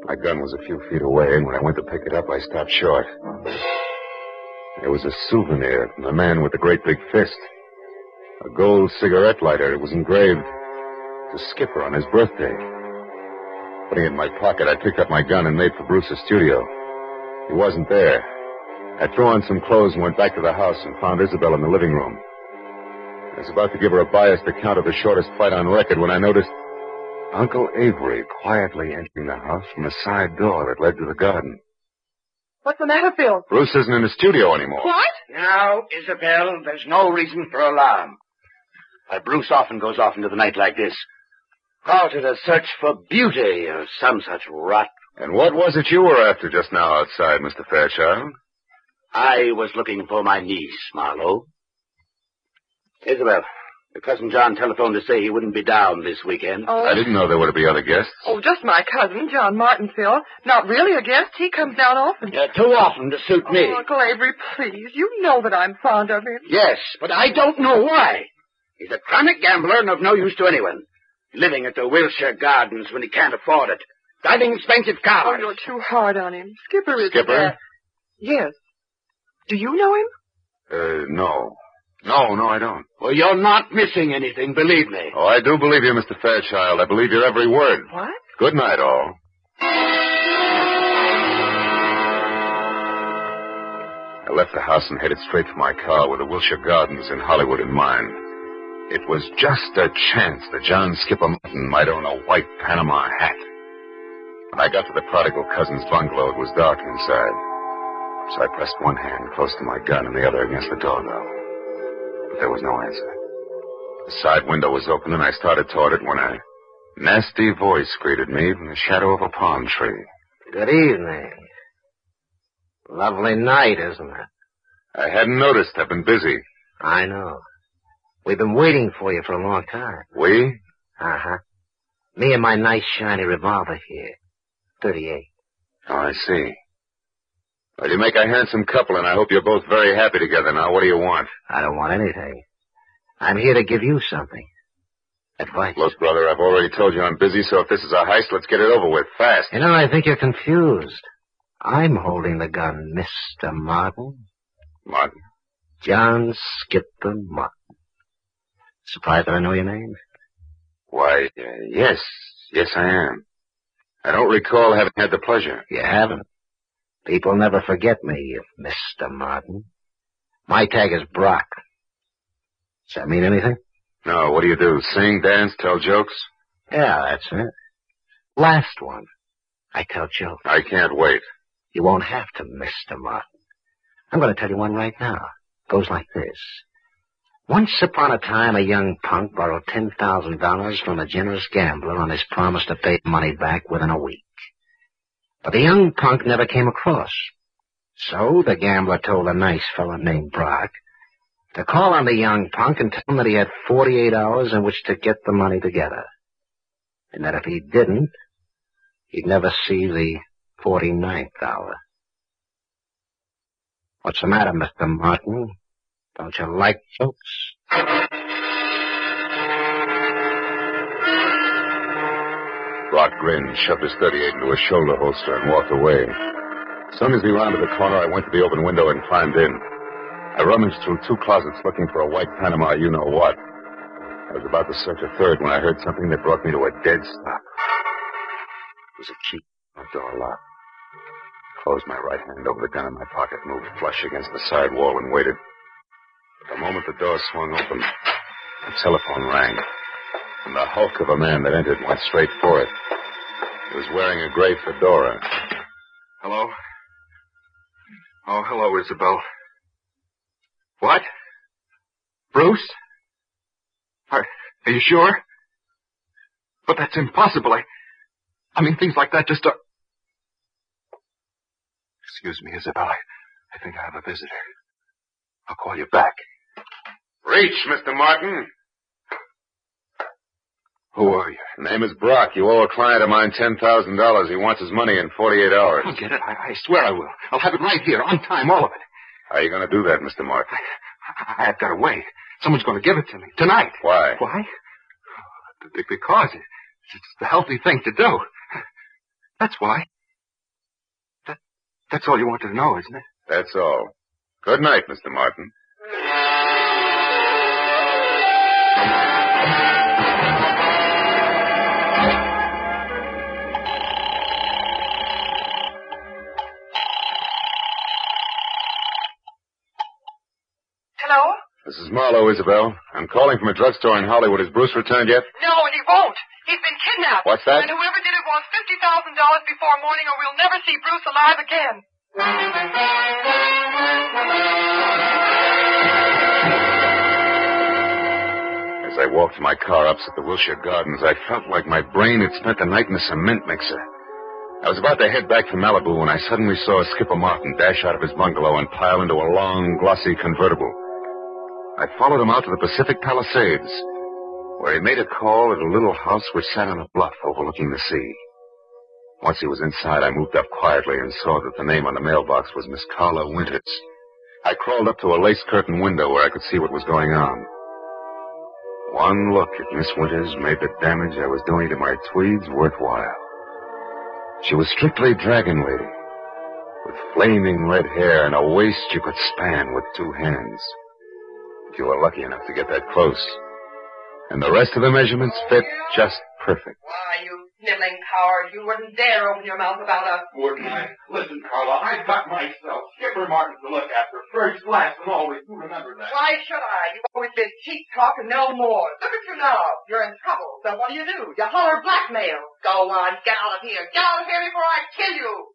My gun was a few feet away, and when I went to pick it up, I stopped short. There was a souvenir from the man with the great big fist. A gold cigarette lighter. It was engraved, to Skipper on his birthday. Putting it in my pocket, I picked up my gun and made for Bruce's studio. He wasn't there. I threw on some clothes and went back to the house and found Isabel in the living room. I was about to give her a biased account of the shortest fight on record when I noticed Uncle Avery quietly entering the house from a side door that led to the garden. What's the matter, Phil? Bruce isn't in the studio anymore. What? Now, Isabel, there's no reason for alarm. Why, Bruce often goes off into the night like this. Called it a search for beauty or some such rot. And what was it you were after just now outside, Mr. Fairchild? I was looking for my niece, Marlowe. Isabel, your cousin John telephoned to say he wouldn't be down this weekend. Oh. I didn't know there were to be other guests. Oh, just my cousin, John Martin, Phil. Not really a guest. He comes down often. Yeah, too often to suit me. Oh, Uncle Avery, please. You know that I'm fond of him. Yes, but I don't know why. He's a chronic gambler and of no use to anyone. Living at the Wilshire Gardens when he can't afford it. Driving expensive cars. Oh, cars. you're too hard on him. Skipper is... Skipper? Uh, yes. Do you know him? Uh, no. No, no, I don't. Well, you're not missing anything, believe me. Oh, I do believe you, Mr. Fairchild. I believe your every word. What? Good night, all. I left the house and headed straight for my car with the Wilshire Gardens in Hollywood in mind. It was just a chance that John Skipper Martin might own a white Panama hat. When I got to the prodigal cousin's bungalow, it was dark inside. So I pressed one hand close to my gun and the other against the doorbell. But there was no answer. The side window was open and I started toward it when a nasty voice greeted me from the shadow of a palm tree. Good evening. Lovely night, isn't it? I hadn't noticed. I've been busy. I know. We've been waiting for you for a long time. We? Uh-huh. Me and my nice shiny revolver here. 38. Oh, I see. Well, you make a handsome couple, and I hope you're both very happy together now. What do you want? I don't want anything. I'm here to give you something. Advice. Look, brother, I've already told you I'm busy, so if this is a heist, let's get it over with, fast. You know, I think you're confused. I'm holding the gun, Mr. Martin. Martin? John Skipper Martin. Surprised that I know your name? Why, uh, yes. Yes, I am. I don't recall having had the pleasure. You haven't. People never forget me, Mr. Martin. My tag is Brock. Does that mean anything? No, what do you do? Sing, dance, tell jokes? Yeah, that's it. Last one. I tell jokes. I can't wait. You won't have to, Mr. Martin. I'm going to tell you one right now. It Goes like this. Once upon a time, a young punk borrowed $10,000 from a generous gambler on his promise to pay the money back within a week. But the young punk never came across. So the gambler told a nice fellow named Brock to call on the young punk and tell him that he had 48 hours in which to get the money together. And that if he didn't, he'd never see the 49th hour. What's the matter, Mr. Martin? Don't you like jokes? Brock grinned, shoved his 38 into his shoulder holster, and walked away. As soon as he rounded the corner, I went to the open window and climbed in. I rummaged through two closets looking for a white Panama you know what. I was about to search a third when I heard something that brought me to a dead stop. It was a key the door lock. I Closed my right hand over the gun in my pocket, moved flush against the side wall, and waited. But the moment the door swung open, the telephone rang. And the hulk of a man that entered went straight for it. He was wearing a gray fedora. Hello? Oh, hello, Isabel. What? Bruce? Are, are you sure? But that's impossible. I, I mean, things like that just are... Excuse me, Isabel. I, I think I have a visitor. I'll call you back. Reach, Mr. Martin. Who are you? Name is Brock. You owe a client of mine $10,000. He wants his money in 48 hours. I'll get it. I, I swear I will. I'll have it right here, on time, all of it. How are you going to do that, Mr. Martin? I, I've got to wait. Someone's going to give it to me. Tonight. Why? Why? Because it's the healthy thing to do. That's why. That, that's all you wanted to know, isn't it? That's all. Good night, Mr. Martin. This is Marlowe, Isabel. I'm calling from a drugstore in Hollywood. Has Bruce returned yet? No, and he won't. He's been kidnapped. What's that? And whoever did it wants $50,000 before morning or we'll never see Bruce alive again. As I walked to my car opposite the Wilshire Gardens, I felt like my brain had spent the night in a cement mixer. I was about to head back to Malibu when I suddenly saw Skipper Martin dash out of his bungalow and pile into a long, glossy convertible. I followed him out to the Pacific Palisades, where he made a call at a little house which sat on a bluff overlooking the sea. Once he was inside, I moved up quietly and saw that the name on the mailbox was Miss Carla Winters. I crawled up to a lace curtain window where I could see what was going on. One look at Miss Winters made the damage I was doing to my tweeds worthwhile. She was strictly dragon lady, with flaming red hair and a waist you could span with two hands. If you were lucky enough to get that close. And the rest of the measurements fit just perfect. Why, you sniveling coward, you wouldn't dare open your mouth about us. Wouldn't I? Listen, Carla, I've got myself. Skipper Martin to look after. First, last, and always. You remember that. Why should I? You've always been cheap talk and no more. Look at you now. You're in trouble. So what do you do? You holler blackmail. Go on, get out of here. Get out of here before I kill you.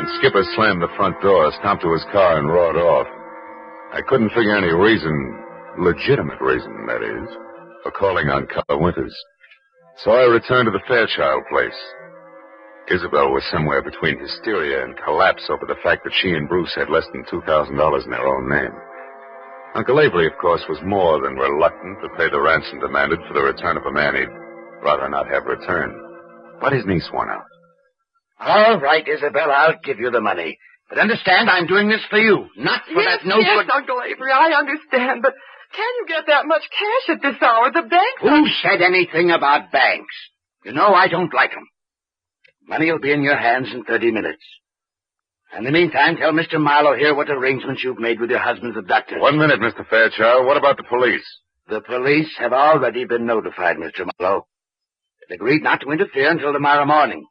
When Skipper slammed the front door, stomped to his car, and roared off, I couldn't figure any reason, legitimate reason, that is, for calling on Carla Winters. So I returned to the Fairchild place. Isabel was somewhere between hysteria and collapse over the fact that she and Bruce had less than $2,000 in their own name. Uncle Avery, of course, was more than reluctant to pay the ransom demanded for the return of a man he'd rather not have returned. But his niece won out. All right, Isabel, I'll give you the money. But understand, I'm doing this for you, not for yes, that no yes, good... Uncle Avery, I understand, but can you get that much cash at this hour? The banks Who said anything about banks? You know I don't like 'em. Money will be in your hands in 30 minutes. In the meantime, tell Mr. Marlowe here what arrangements you've made with your husband's abductors. One minute, Mr. Fairchild. What about the police? The police have already been notified, Mr. Marlowe. They've agreed not to interfere until tomorrow morning.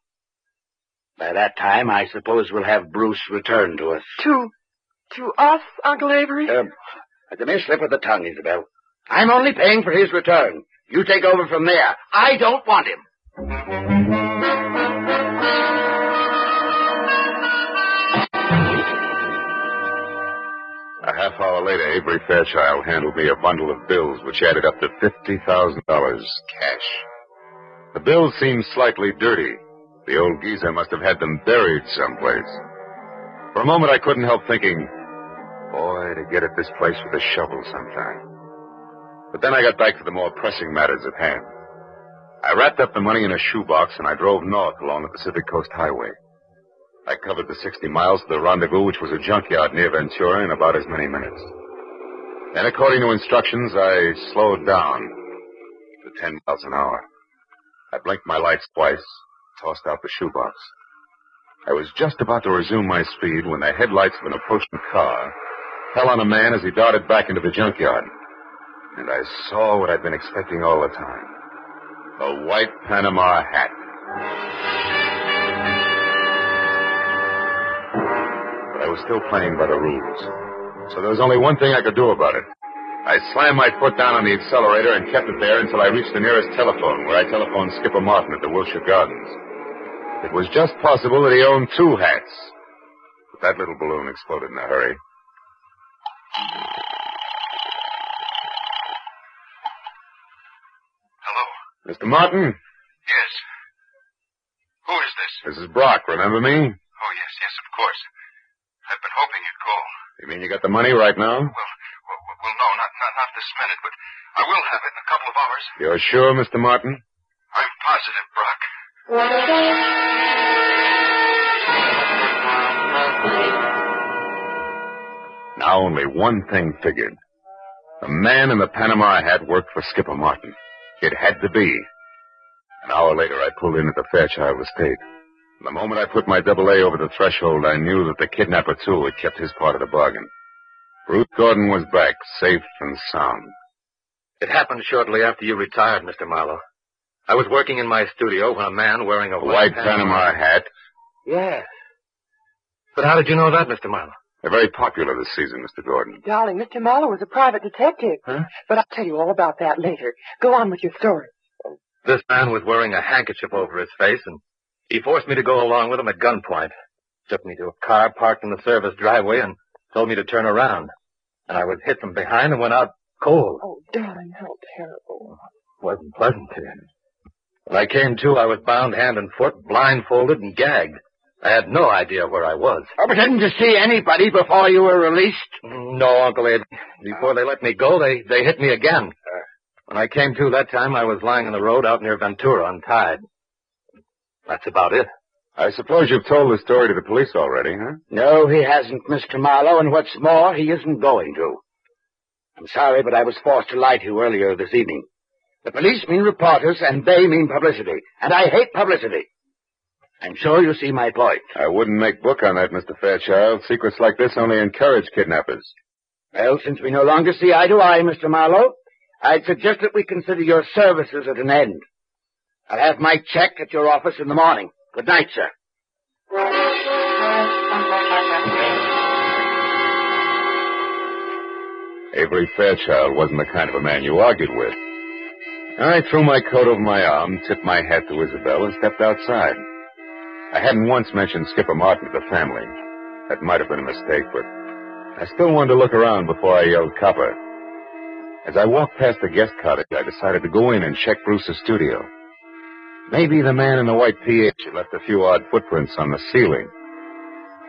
By that time, I suppose we'll have Bruce return to us. To, to us, Uncle Avery? Uh, the mere slip of the tongue, Isabel. I'm only paying for his return. You take over from there. I don't want him. A half hour later, Avery Fairchild handed me a bundle of bills which added up to $50,000 cash. The bills seemed slightly dirty. The old geezer must have had them buried someplace. For a moment, I couldn't help thinking, boy, to get at this place with a shovel sometime. But then I got back to the more pressing matters at hand. I wrapped up the money in a shoebox and I drove north along the Pacific Coast Highway. I covered the 60 miles to the rendezvous, which was a junkyard near Ventura, in about as many minutes. Then, according to instructions, I slowed down to 10 miles an hour. I blinked my lights twice, tossed out the shoebox. I was just about to resume my speed when the headlights of an approaching car fell on a man as he darted back into the junkyard. And I saw what I'd been expecting all the time a white Panama hat. But I was still playing by the rules. So there was only one thing I could do about it. I slammed my foot down on the accelerator and kept it there until I reached the nearest telephone, where I telephoned Skipper Martin at the Wilshire Gardens. It was just possible that he owned two hats. But that little balloon exploded in a hurry. Hello? Mr. Martin, Yes. Who is this? this is Brock, remember me? Oh, yes, yes, of course. I've been hoping you'd call. You mean you got the money right now? Well, well, well no, not, not, not this minute, but I will have it in a couple of hours. You're sure, Mr. Martin? I'm positive, Brock. Now only one thing figured. The man in the Panama hat worked for Skipper Martin. It had to be. An hour later, I pulled in at the Fairchild estate. The moment I put my double A over the threshold, I knew that the kidnapper, too, had kept his part of the bargain. Bruce Gordon was back, safe and sound. It happened shortly after you retired, Mr. Marlowe. I was working in my studio when a man wearing a White Panama hat. Yes. But how did you know that, Mr. Marlowe? They're very popular this season, Mr. Gordon. Darling, Mr. Marlowe was a private detective. Huh? But I'll tell you all about that later. Go on with your story. This man was wearing a handkerchief over his face, and he forced me to go along with him at gunpoint. Took me to a car parked in the service driveway and told me to turn around. And I was hit from behind and went out cold. Oh, darling, how terrible. Wasn't pleasant to him. When I came to, I was bound hand and foot, blindfolded and gagged. I had no idea where I was. Oh, but didn't you see anybody before you were released? No, Uncle Abe. Before they let me go, they, they hit me again. Uh. When I came to that time, I was lying on the road out near Ventura, untied. That's about it. I suppose you've told the story to the police already, huh? No, he hasn't, Mr. Marlowe, and what's more, he isn't going to. I'm sorry, but I was forced to lie to you earlier this evening. The police mean reporters, and they mean publicity. And I hate publicity. I'm sure you see my point. I wouldn't make book on that, Mr. Fairchild. Secrets like this only encourage kidnappers. Well, since we no longer see eye to eye, Mr. Marlowe, I'd suggest that we consider your services at an end. I'll have my check at your office in the morning. Good night, sir. Avery Fairchild wasn't the kind of a man you argued with. I threw my coat over my arm, tipped my hat to Isabel, and stepped outside. I hadn't once mentioned Skipper Martin to the family. That might have been a mistake, but I still wanted to look around before I yelled copper. As I walked past the guest cottage, I decided to go in and check Bruce's studio. Maybe the man in the white PH had left a few odd footprints on the ceiling.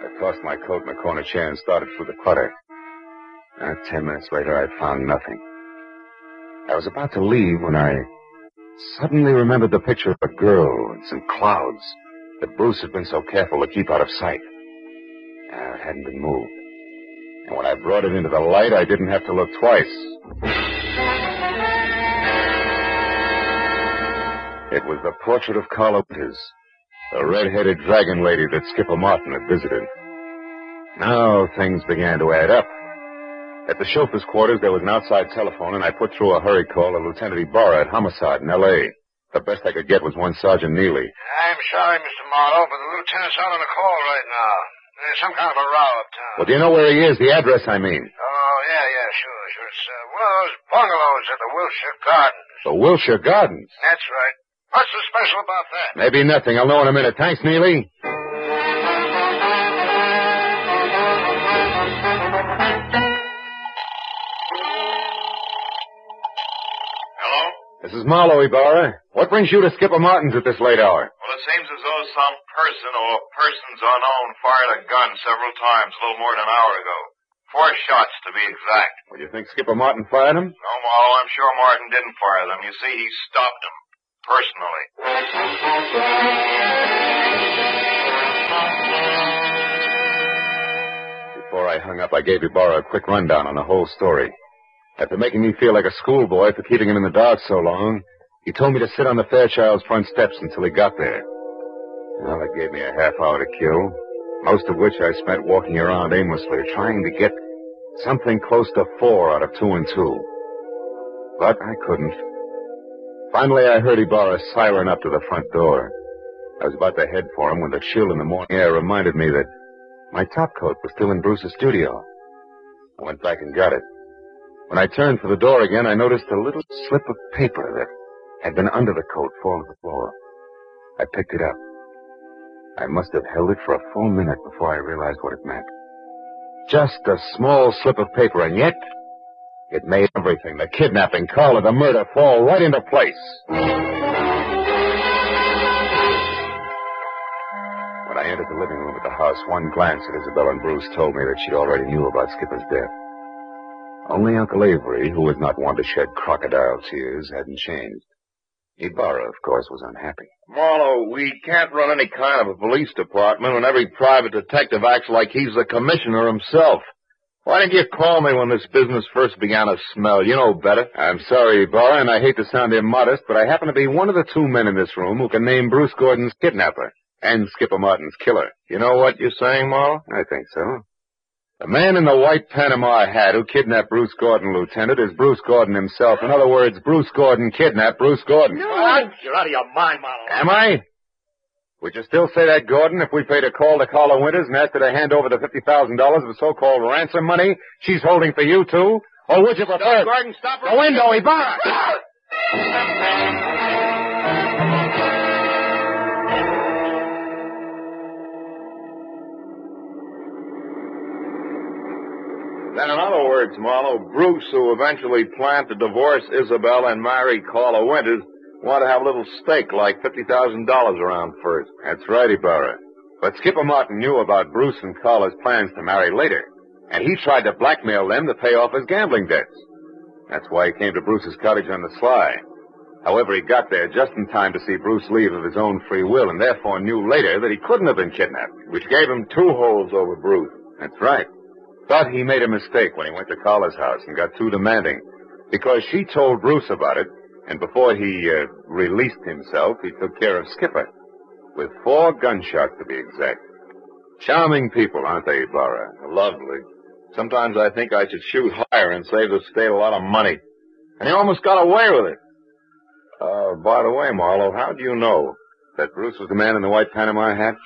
I tossed my coat in the corner chair and started through the clutter. Uh, ten minutes later, I found nothing. I was about to leave when I suddenly remembered the picture of a girl and some clouds that Bruce had been so careful to keep out of sight. It hadn't been moved. And when I brought it into the light, I didn't have to look twice. It was the portrait of Carla Winters, the red-headed dragon lady that Skipper Martin had visited. Now things began to add up. At the chauffeur's quarters, there was an outside telephone, and I put through a hurry call to Lieutenant Ybarra at Homicide in L.A. The best I could get was one Sergeant Neely. I'm sorry, Mr. Marlowe, but the lieutenant's out on a call right now. There's some kind of a row uptown. Well, do you know where he is? The address, I mean. Oh, yeah, yeah, sure, sure. It's uh, one of those bungalows at the Wilshire Gardens. The Wilshire Gardens. That's right. What's so special about that? Maybe nothing. I'll know in a minute. Thanks, Neely. This is Marlowe, Ybarra. What brings you to Skipper Martin's at this late hour? Well, it seems as though some person or persons unknown fired a gun several times a little more than an hour ago. Four shots, to be exact. Well, you think Skipper Martin fired them? No, Marlowe, I'm sure Martin didn't fire them. You see, he stopped them. Personally. Before I hung up, I gave Ybarra a quick rundown on the whole story. After making me feel like a schoolboy for keeping him in the dark so long, he told me to sit on the Fairchild's front steps until he got there. Well, that gave me a half hour to kill, most of which I spent walking around aimlessly, trying to get something close to four out of two and two. But I couldn't. Finally, I heard Ybarra siren up to the front door. I was about to head for him when the chill in the morning air reminded me that my topcoat was still in Bruce's studio. I went back and got it. When I turned for the door again, I noticed a little slip of paper that had been under the coat fall to the floor. I picked it up. I must have held it for a full minute before I realized what it meant. Just a small slip of paper, and yet it made everything the kidnapping, Carla, the murder fall right into place. When I entered the living room at the house, one glance at Isabel and Bruce told me that she'd already knew about Skipper's death. Only Uncle Avery, who was not one to shed crocodile tears, hadn't changed. Ybarra, of course, was unhappy. Marlowe, we can't run any kind of a police department when every private detective acts like he's the commissioner himself. Why didn't you call me when this business first began to smell? You know better. I'm sorry, Ybarra, and I hate to sound immodest, but I happen to be one of the two men in this room who can name Bruce Gordon's kidnapper and Skipper Martin's killer. You know what you're saying, Marlowe? I think so. The man in the white Panama hat who kidnapped Bruce Gordon, Lieutenant, is Bruce Gordon himself. In other words, Bruce Gordon kidnapped Bruce Gordon. No. What? You're out of your mind, Marlowe. Am I? Would you still say that, Gordon, if we paid a call to Carla Winters and asked her to hand over the $50,000 of so-called ransom money she's holding for you, too? Or would you prefer... Gordon, stop The window, he barked! in Marlowe, Bruce, who eventually planned to divorce Isabel and marry Carla Winters, wanted to have a little stake, like $50,000 around first. That's right, Ybarra. But Skipper Martin knew about Bruce and Carla's plans to marry later, and he tried to blackmail them to pay off his gambling debts. That's why he came to Bruce's cottage on the sly. However, he got there just in time to see Bruce leave of his own free will, and therefore knew later that he couldn't have been kidnapped. Which gave him two holes over Bruce. That's right. Thought he made a mistake when he went to Carla's house and got too demanding, because she told Bruce about it, and before he uh, released himself, he took care of Skipper. With four gunshots, to be exact. Charming people, aren't they, Ybarra? Lovely. Sometimes I think I should shoot higher and save the state a lot of money. And he almost got away with it. Uh, by the way, Marlowe, how do you know? That Bruce was the man in the white Panama hat?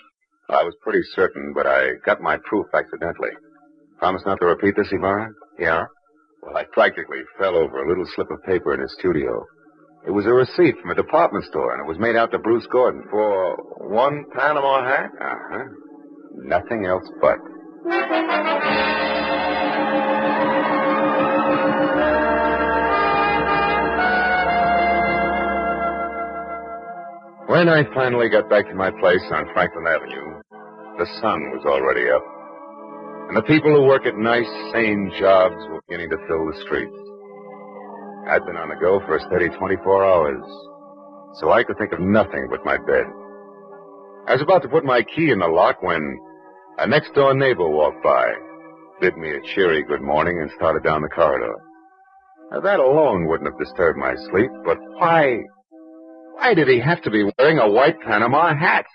I was pretty certain, but I got my proof accidentally. Promise not to repeat this, Ybarra? Yeah? Well, I practically fell over a little slip of paper in his studio. It was a receipt from a department store, and it was made out to Bruce Gordon. For one Panama hat? Uh-huh. Nothing else but. When I finally got back to my place on Franklin Avenue, the sun was already up. And the people who work at nice, sane jobs were beginning to fill the streets. I'd been on the go for a steady 24 hours, so I could think of nothing but my bed. I was about to put my key in the lock when a next door neighbor walked by, bid me a cheery good morning, and started down the corridor. Now, that alone wouldn't have disturbed my sleep, but why? Why did he have to be wearing a white Panama hat?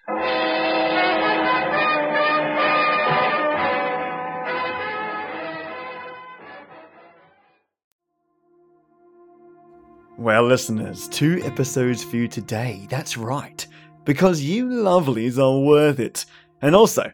Well, listeners, two episodes for you today. That's right. Because you lovelies are worth it. And also,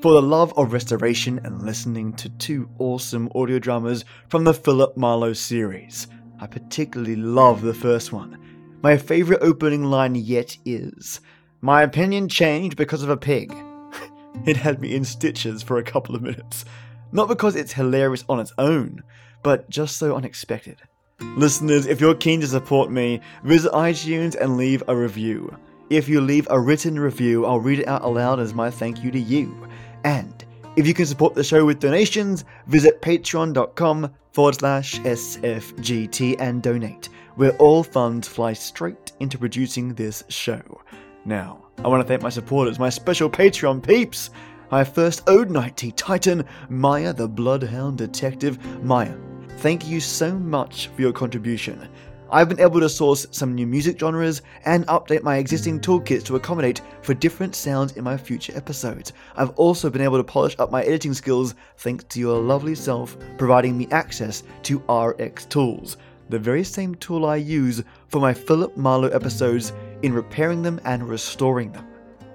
for the love of restoration and listening to two awesome audio dramas from the Philip Marlowe series. I particularly love the first one. My favorite opening line yet is My opinion changed because of a pig. it had me in stitches for a couple of minutes. Not because it's hilarious on its own, but just so unexpected. Listeners, if you're keen to support me, visit iTunes and leave a review. If you leave a written review, I'll read it out aloud as my thank you to you. And if you can support the show with donations, visit patreon.com forward slash SFGT and donate, where all funds fly straight into producing this show. Now, I want to thank my supporters, my special Patreon peeps. My first Oud Night Tea Titan, Mayah the Bloodhound Detective. Mayah, thank you so much for your contribution. I've been able to source some new music genres and update my existing toolkits to accommodate for different sounds in my future episodes. I've also been able to polish up my editing skills thanks to your lovely self providing me access to RX Tools, the very same tool I use for my Philip Marlowe episodes in repairing them and restoring them.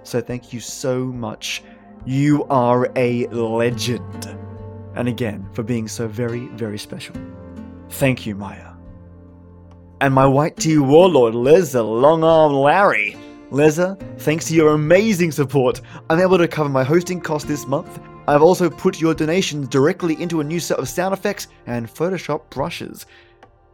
So thank you so much. You are a legend. And again, for being so very, very special. Thank you, Mayah and my white tea warlord, Leza Longarm Larry. Leza, thanks to your amazing support, I'm able to cover my hosting costs this month. I've also put your donations directly into a new set of sound effects and Photoshop brushes.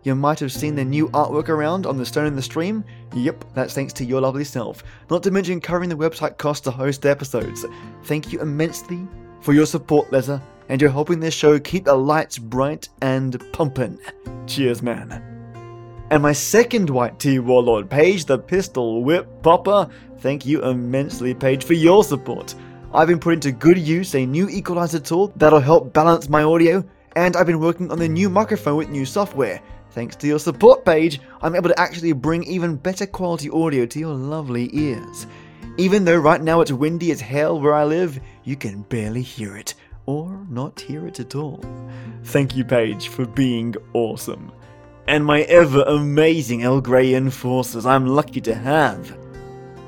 You might have seen the new artwork around on the stone in the stream. Yep, that's thanks to your lovely self. Not to mention covering the website costs to host episodes. Thank you immensely for your support, Leza, and you're helping this show keep the lights bright and pumping. Cheers, man. And my second White Tea Warlord, Paige the Pistol Whip Popper. Thank you immensely, Paige, for your support. I've been putting to good use a new equalizer tool that'll help balance my audio, and I've been working on the new microphone with new software. Thanks to your support, Paige, I'm able to actually bring even better quality audio to your lovely ears. Even though right now it's windy as hell where I live, you can barely hear it, or not hear it at all. Thank you, Paige, for being awesome and my ever amazing Elgrayan forces I'm lucky to have.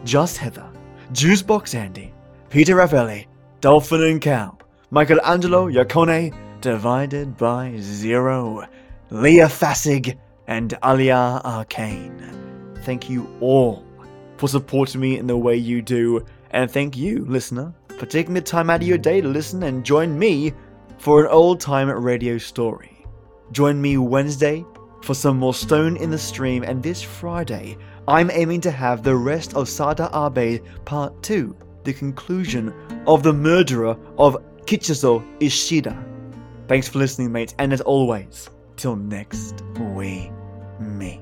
Just Heather, Juicebox Andy, Peter Raffaelli, Dolphin and Cow, Michelangelo Yacone, divided by zero, Leah Fasig, and Alia Arcane. Thank you all for supporting me in the way you do, and thank you, listener, for taking the time out of your day to listen and join me for an old time radio story. Join me Wednesday for some more Stone in the Stream, and this Friday, I'm aiming to have the rest of Sada Abe Part 2, the conclusion of the murderer of Kichizo Ishida. Thanks for listening, mates, and as always, till next we meet.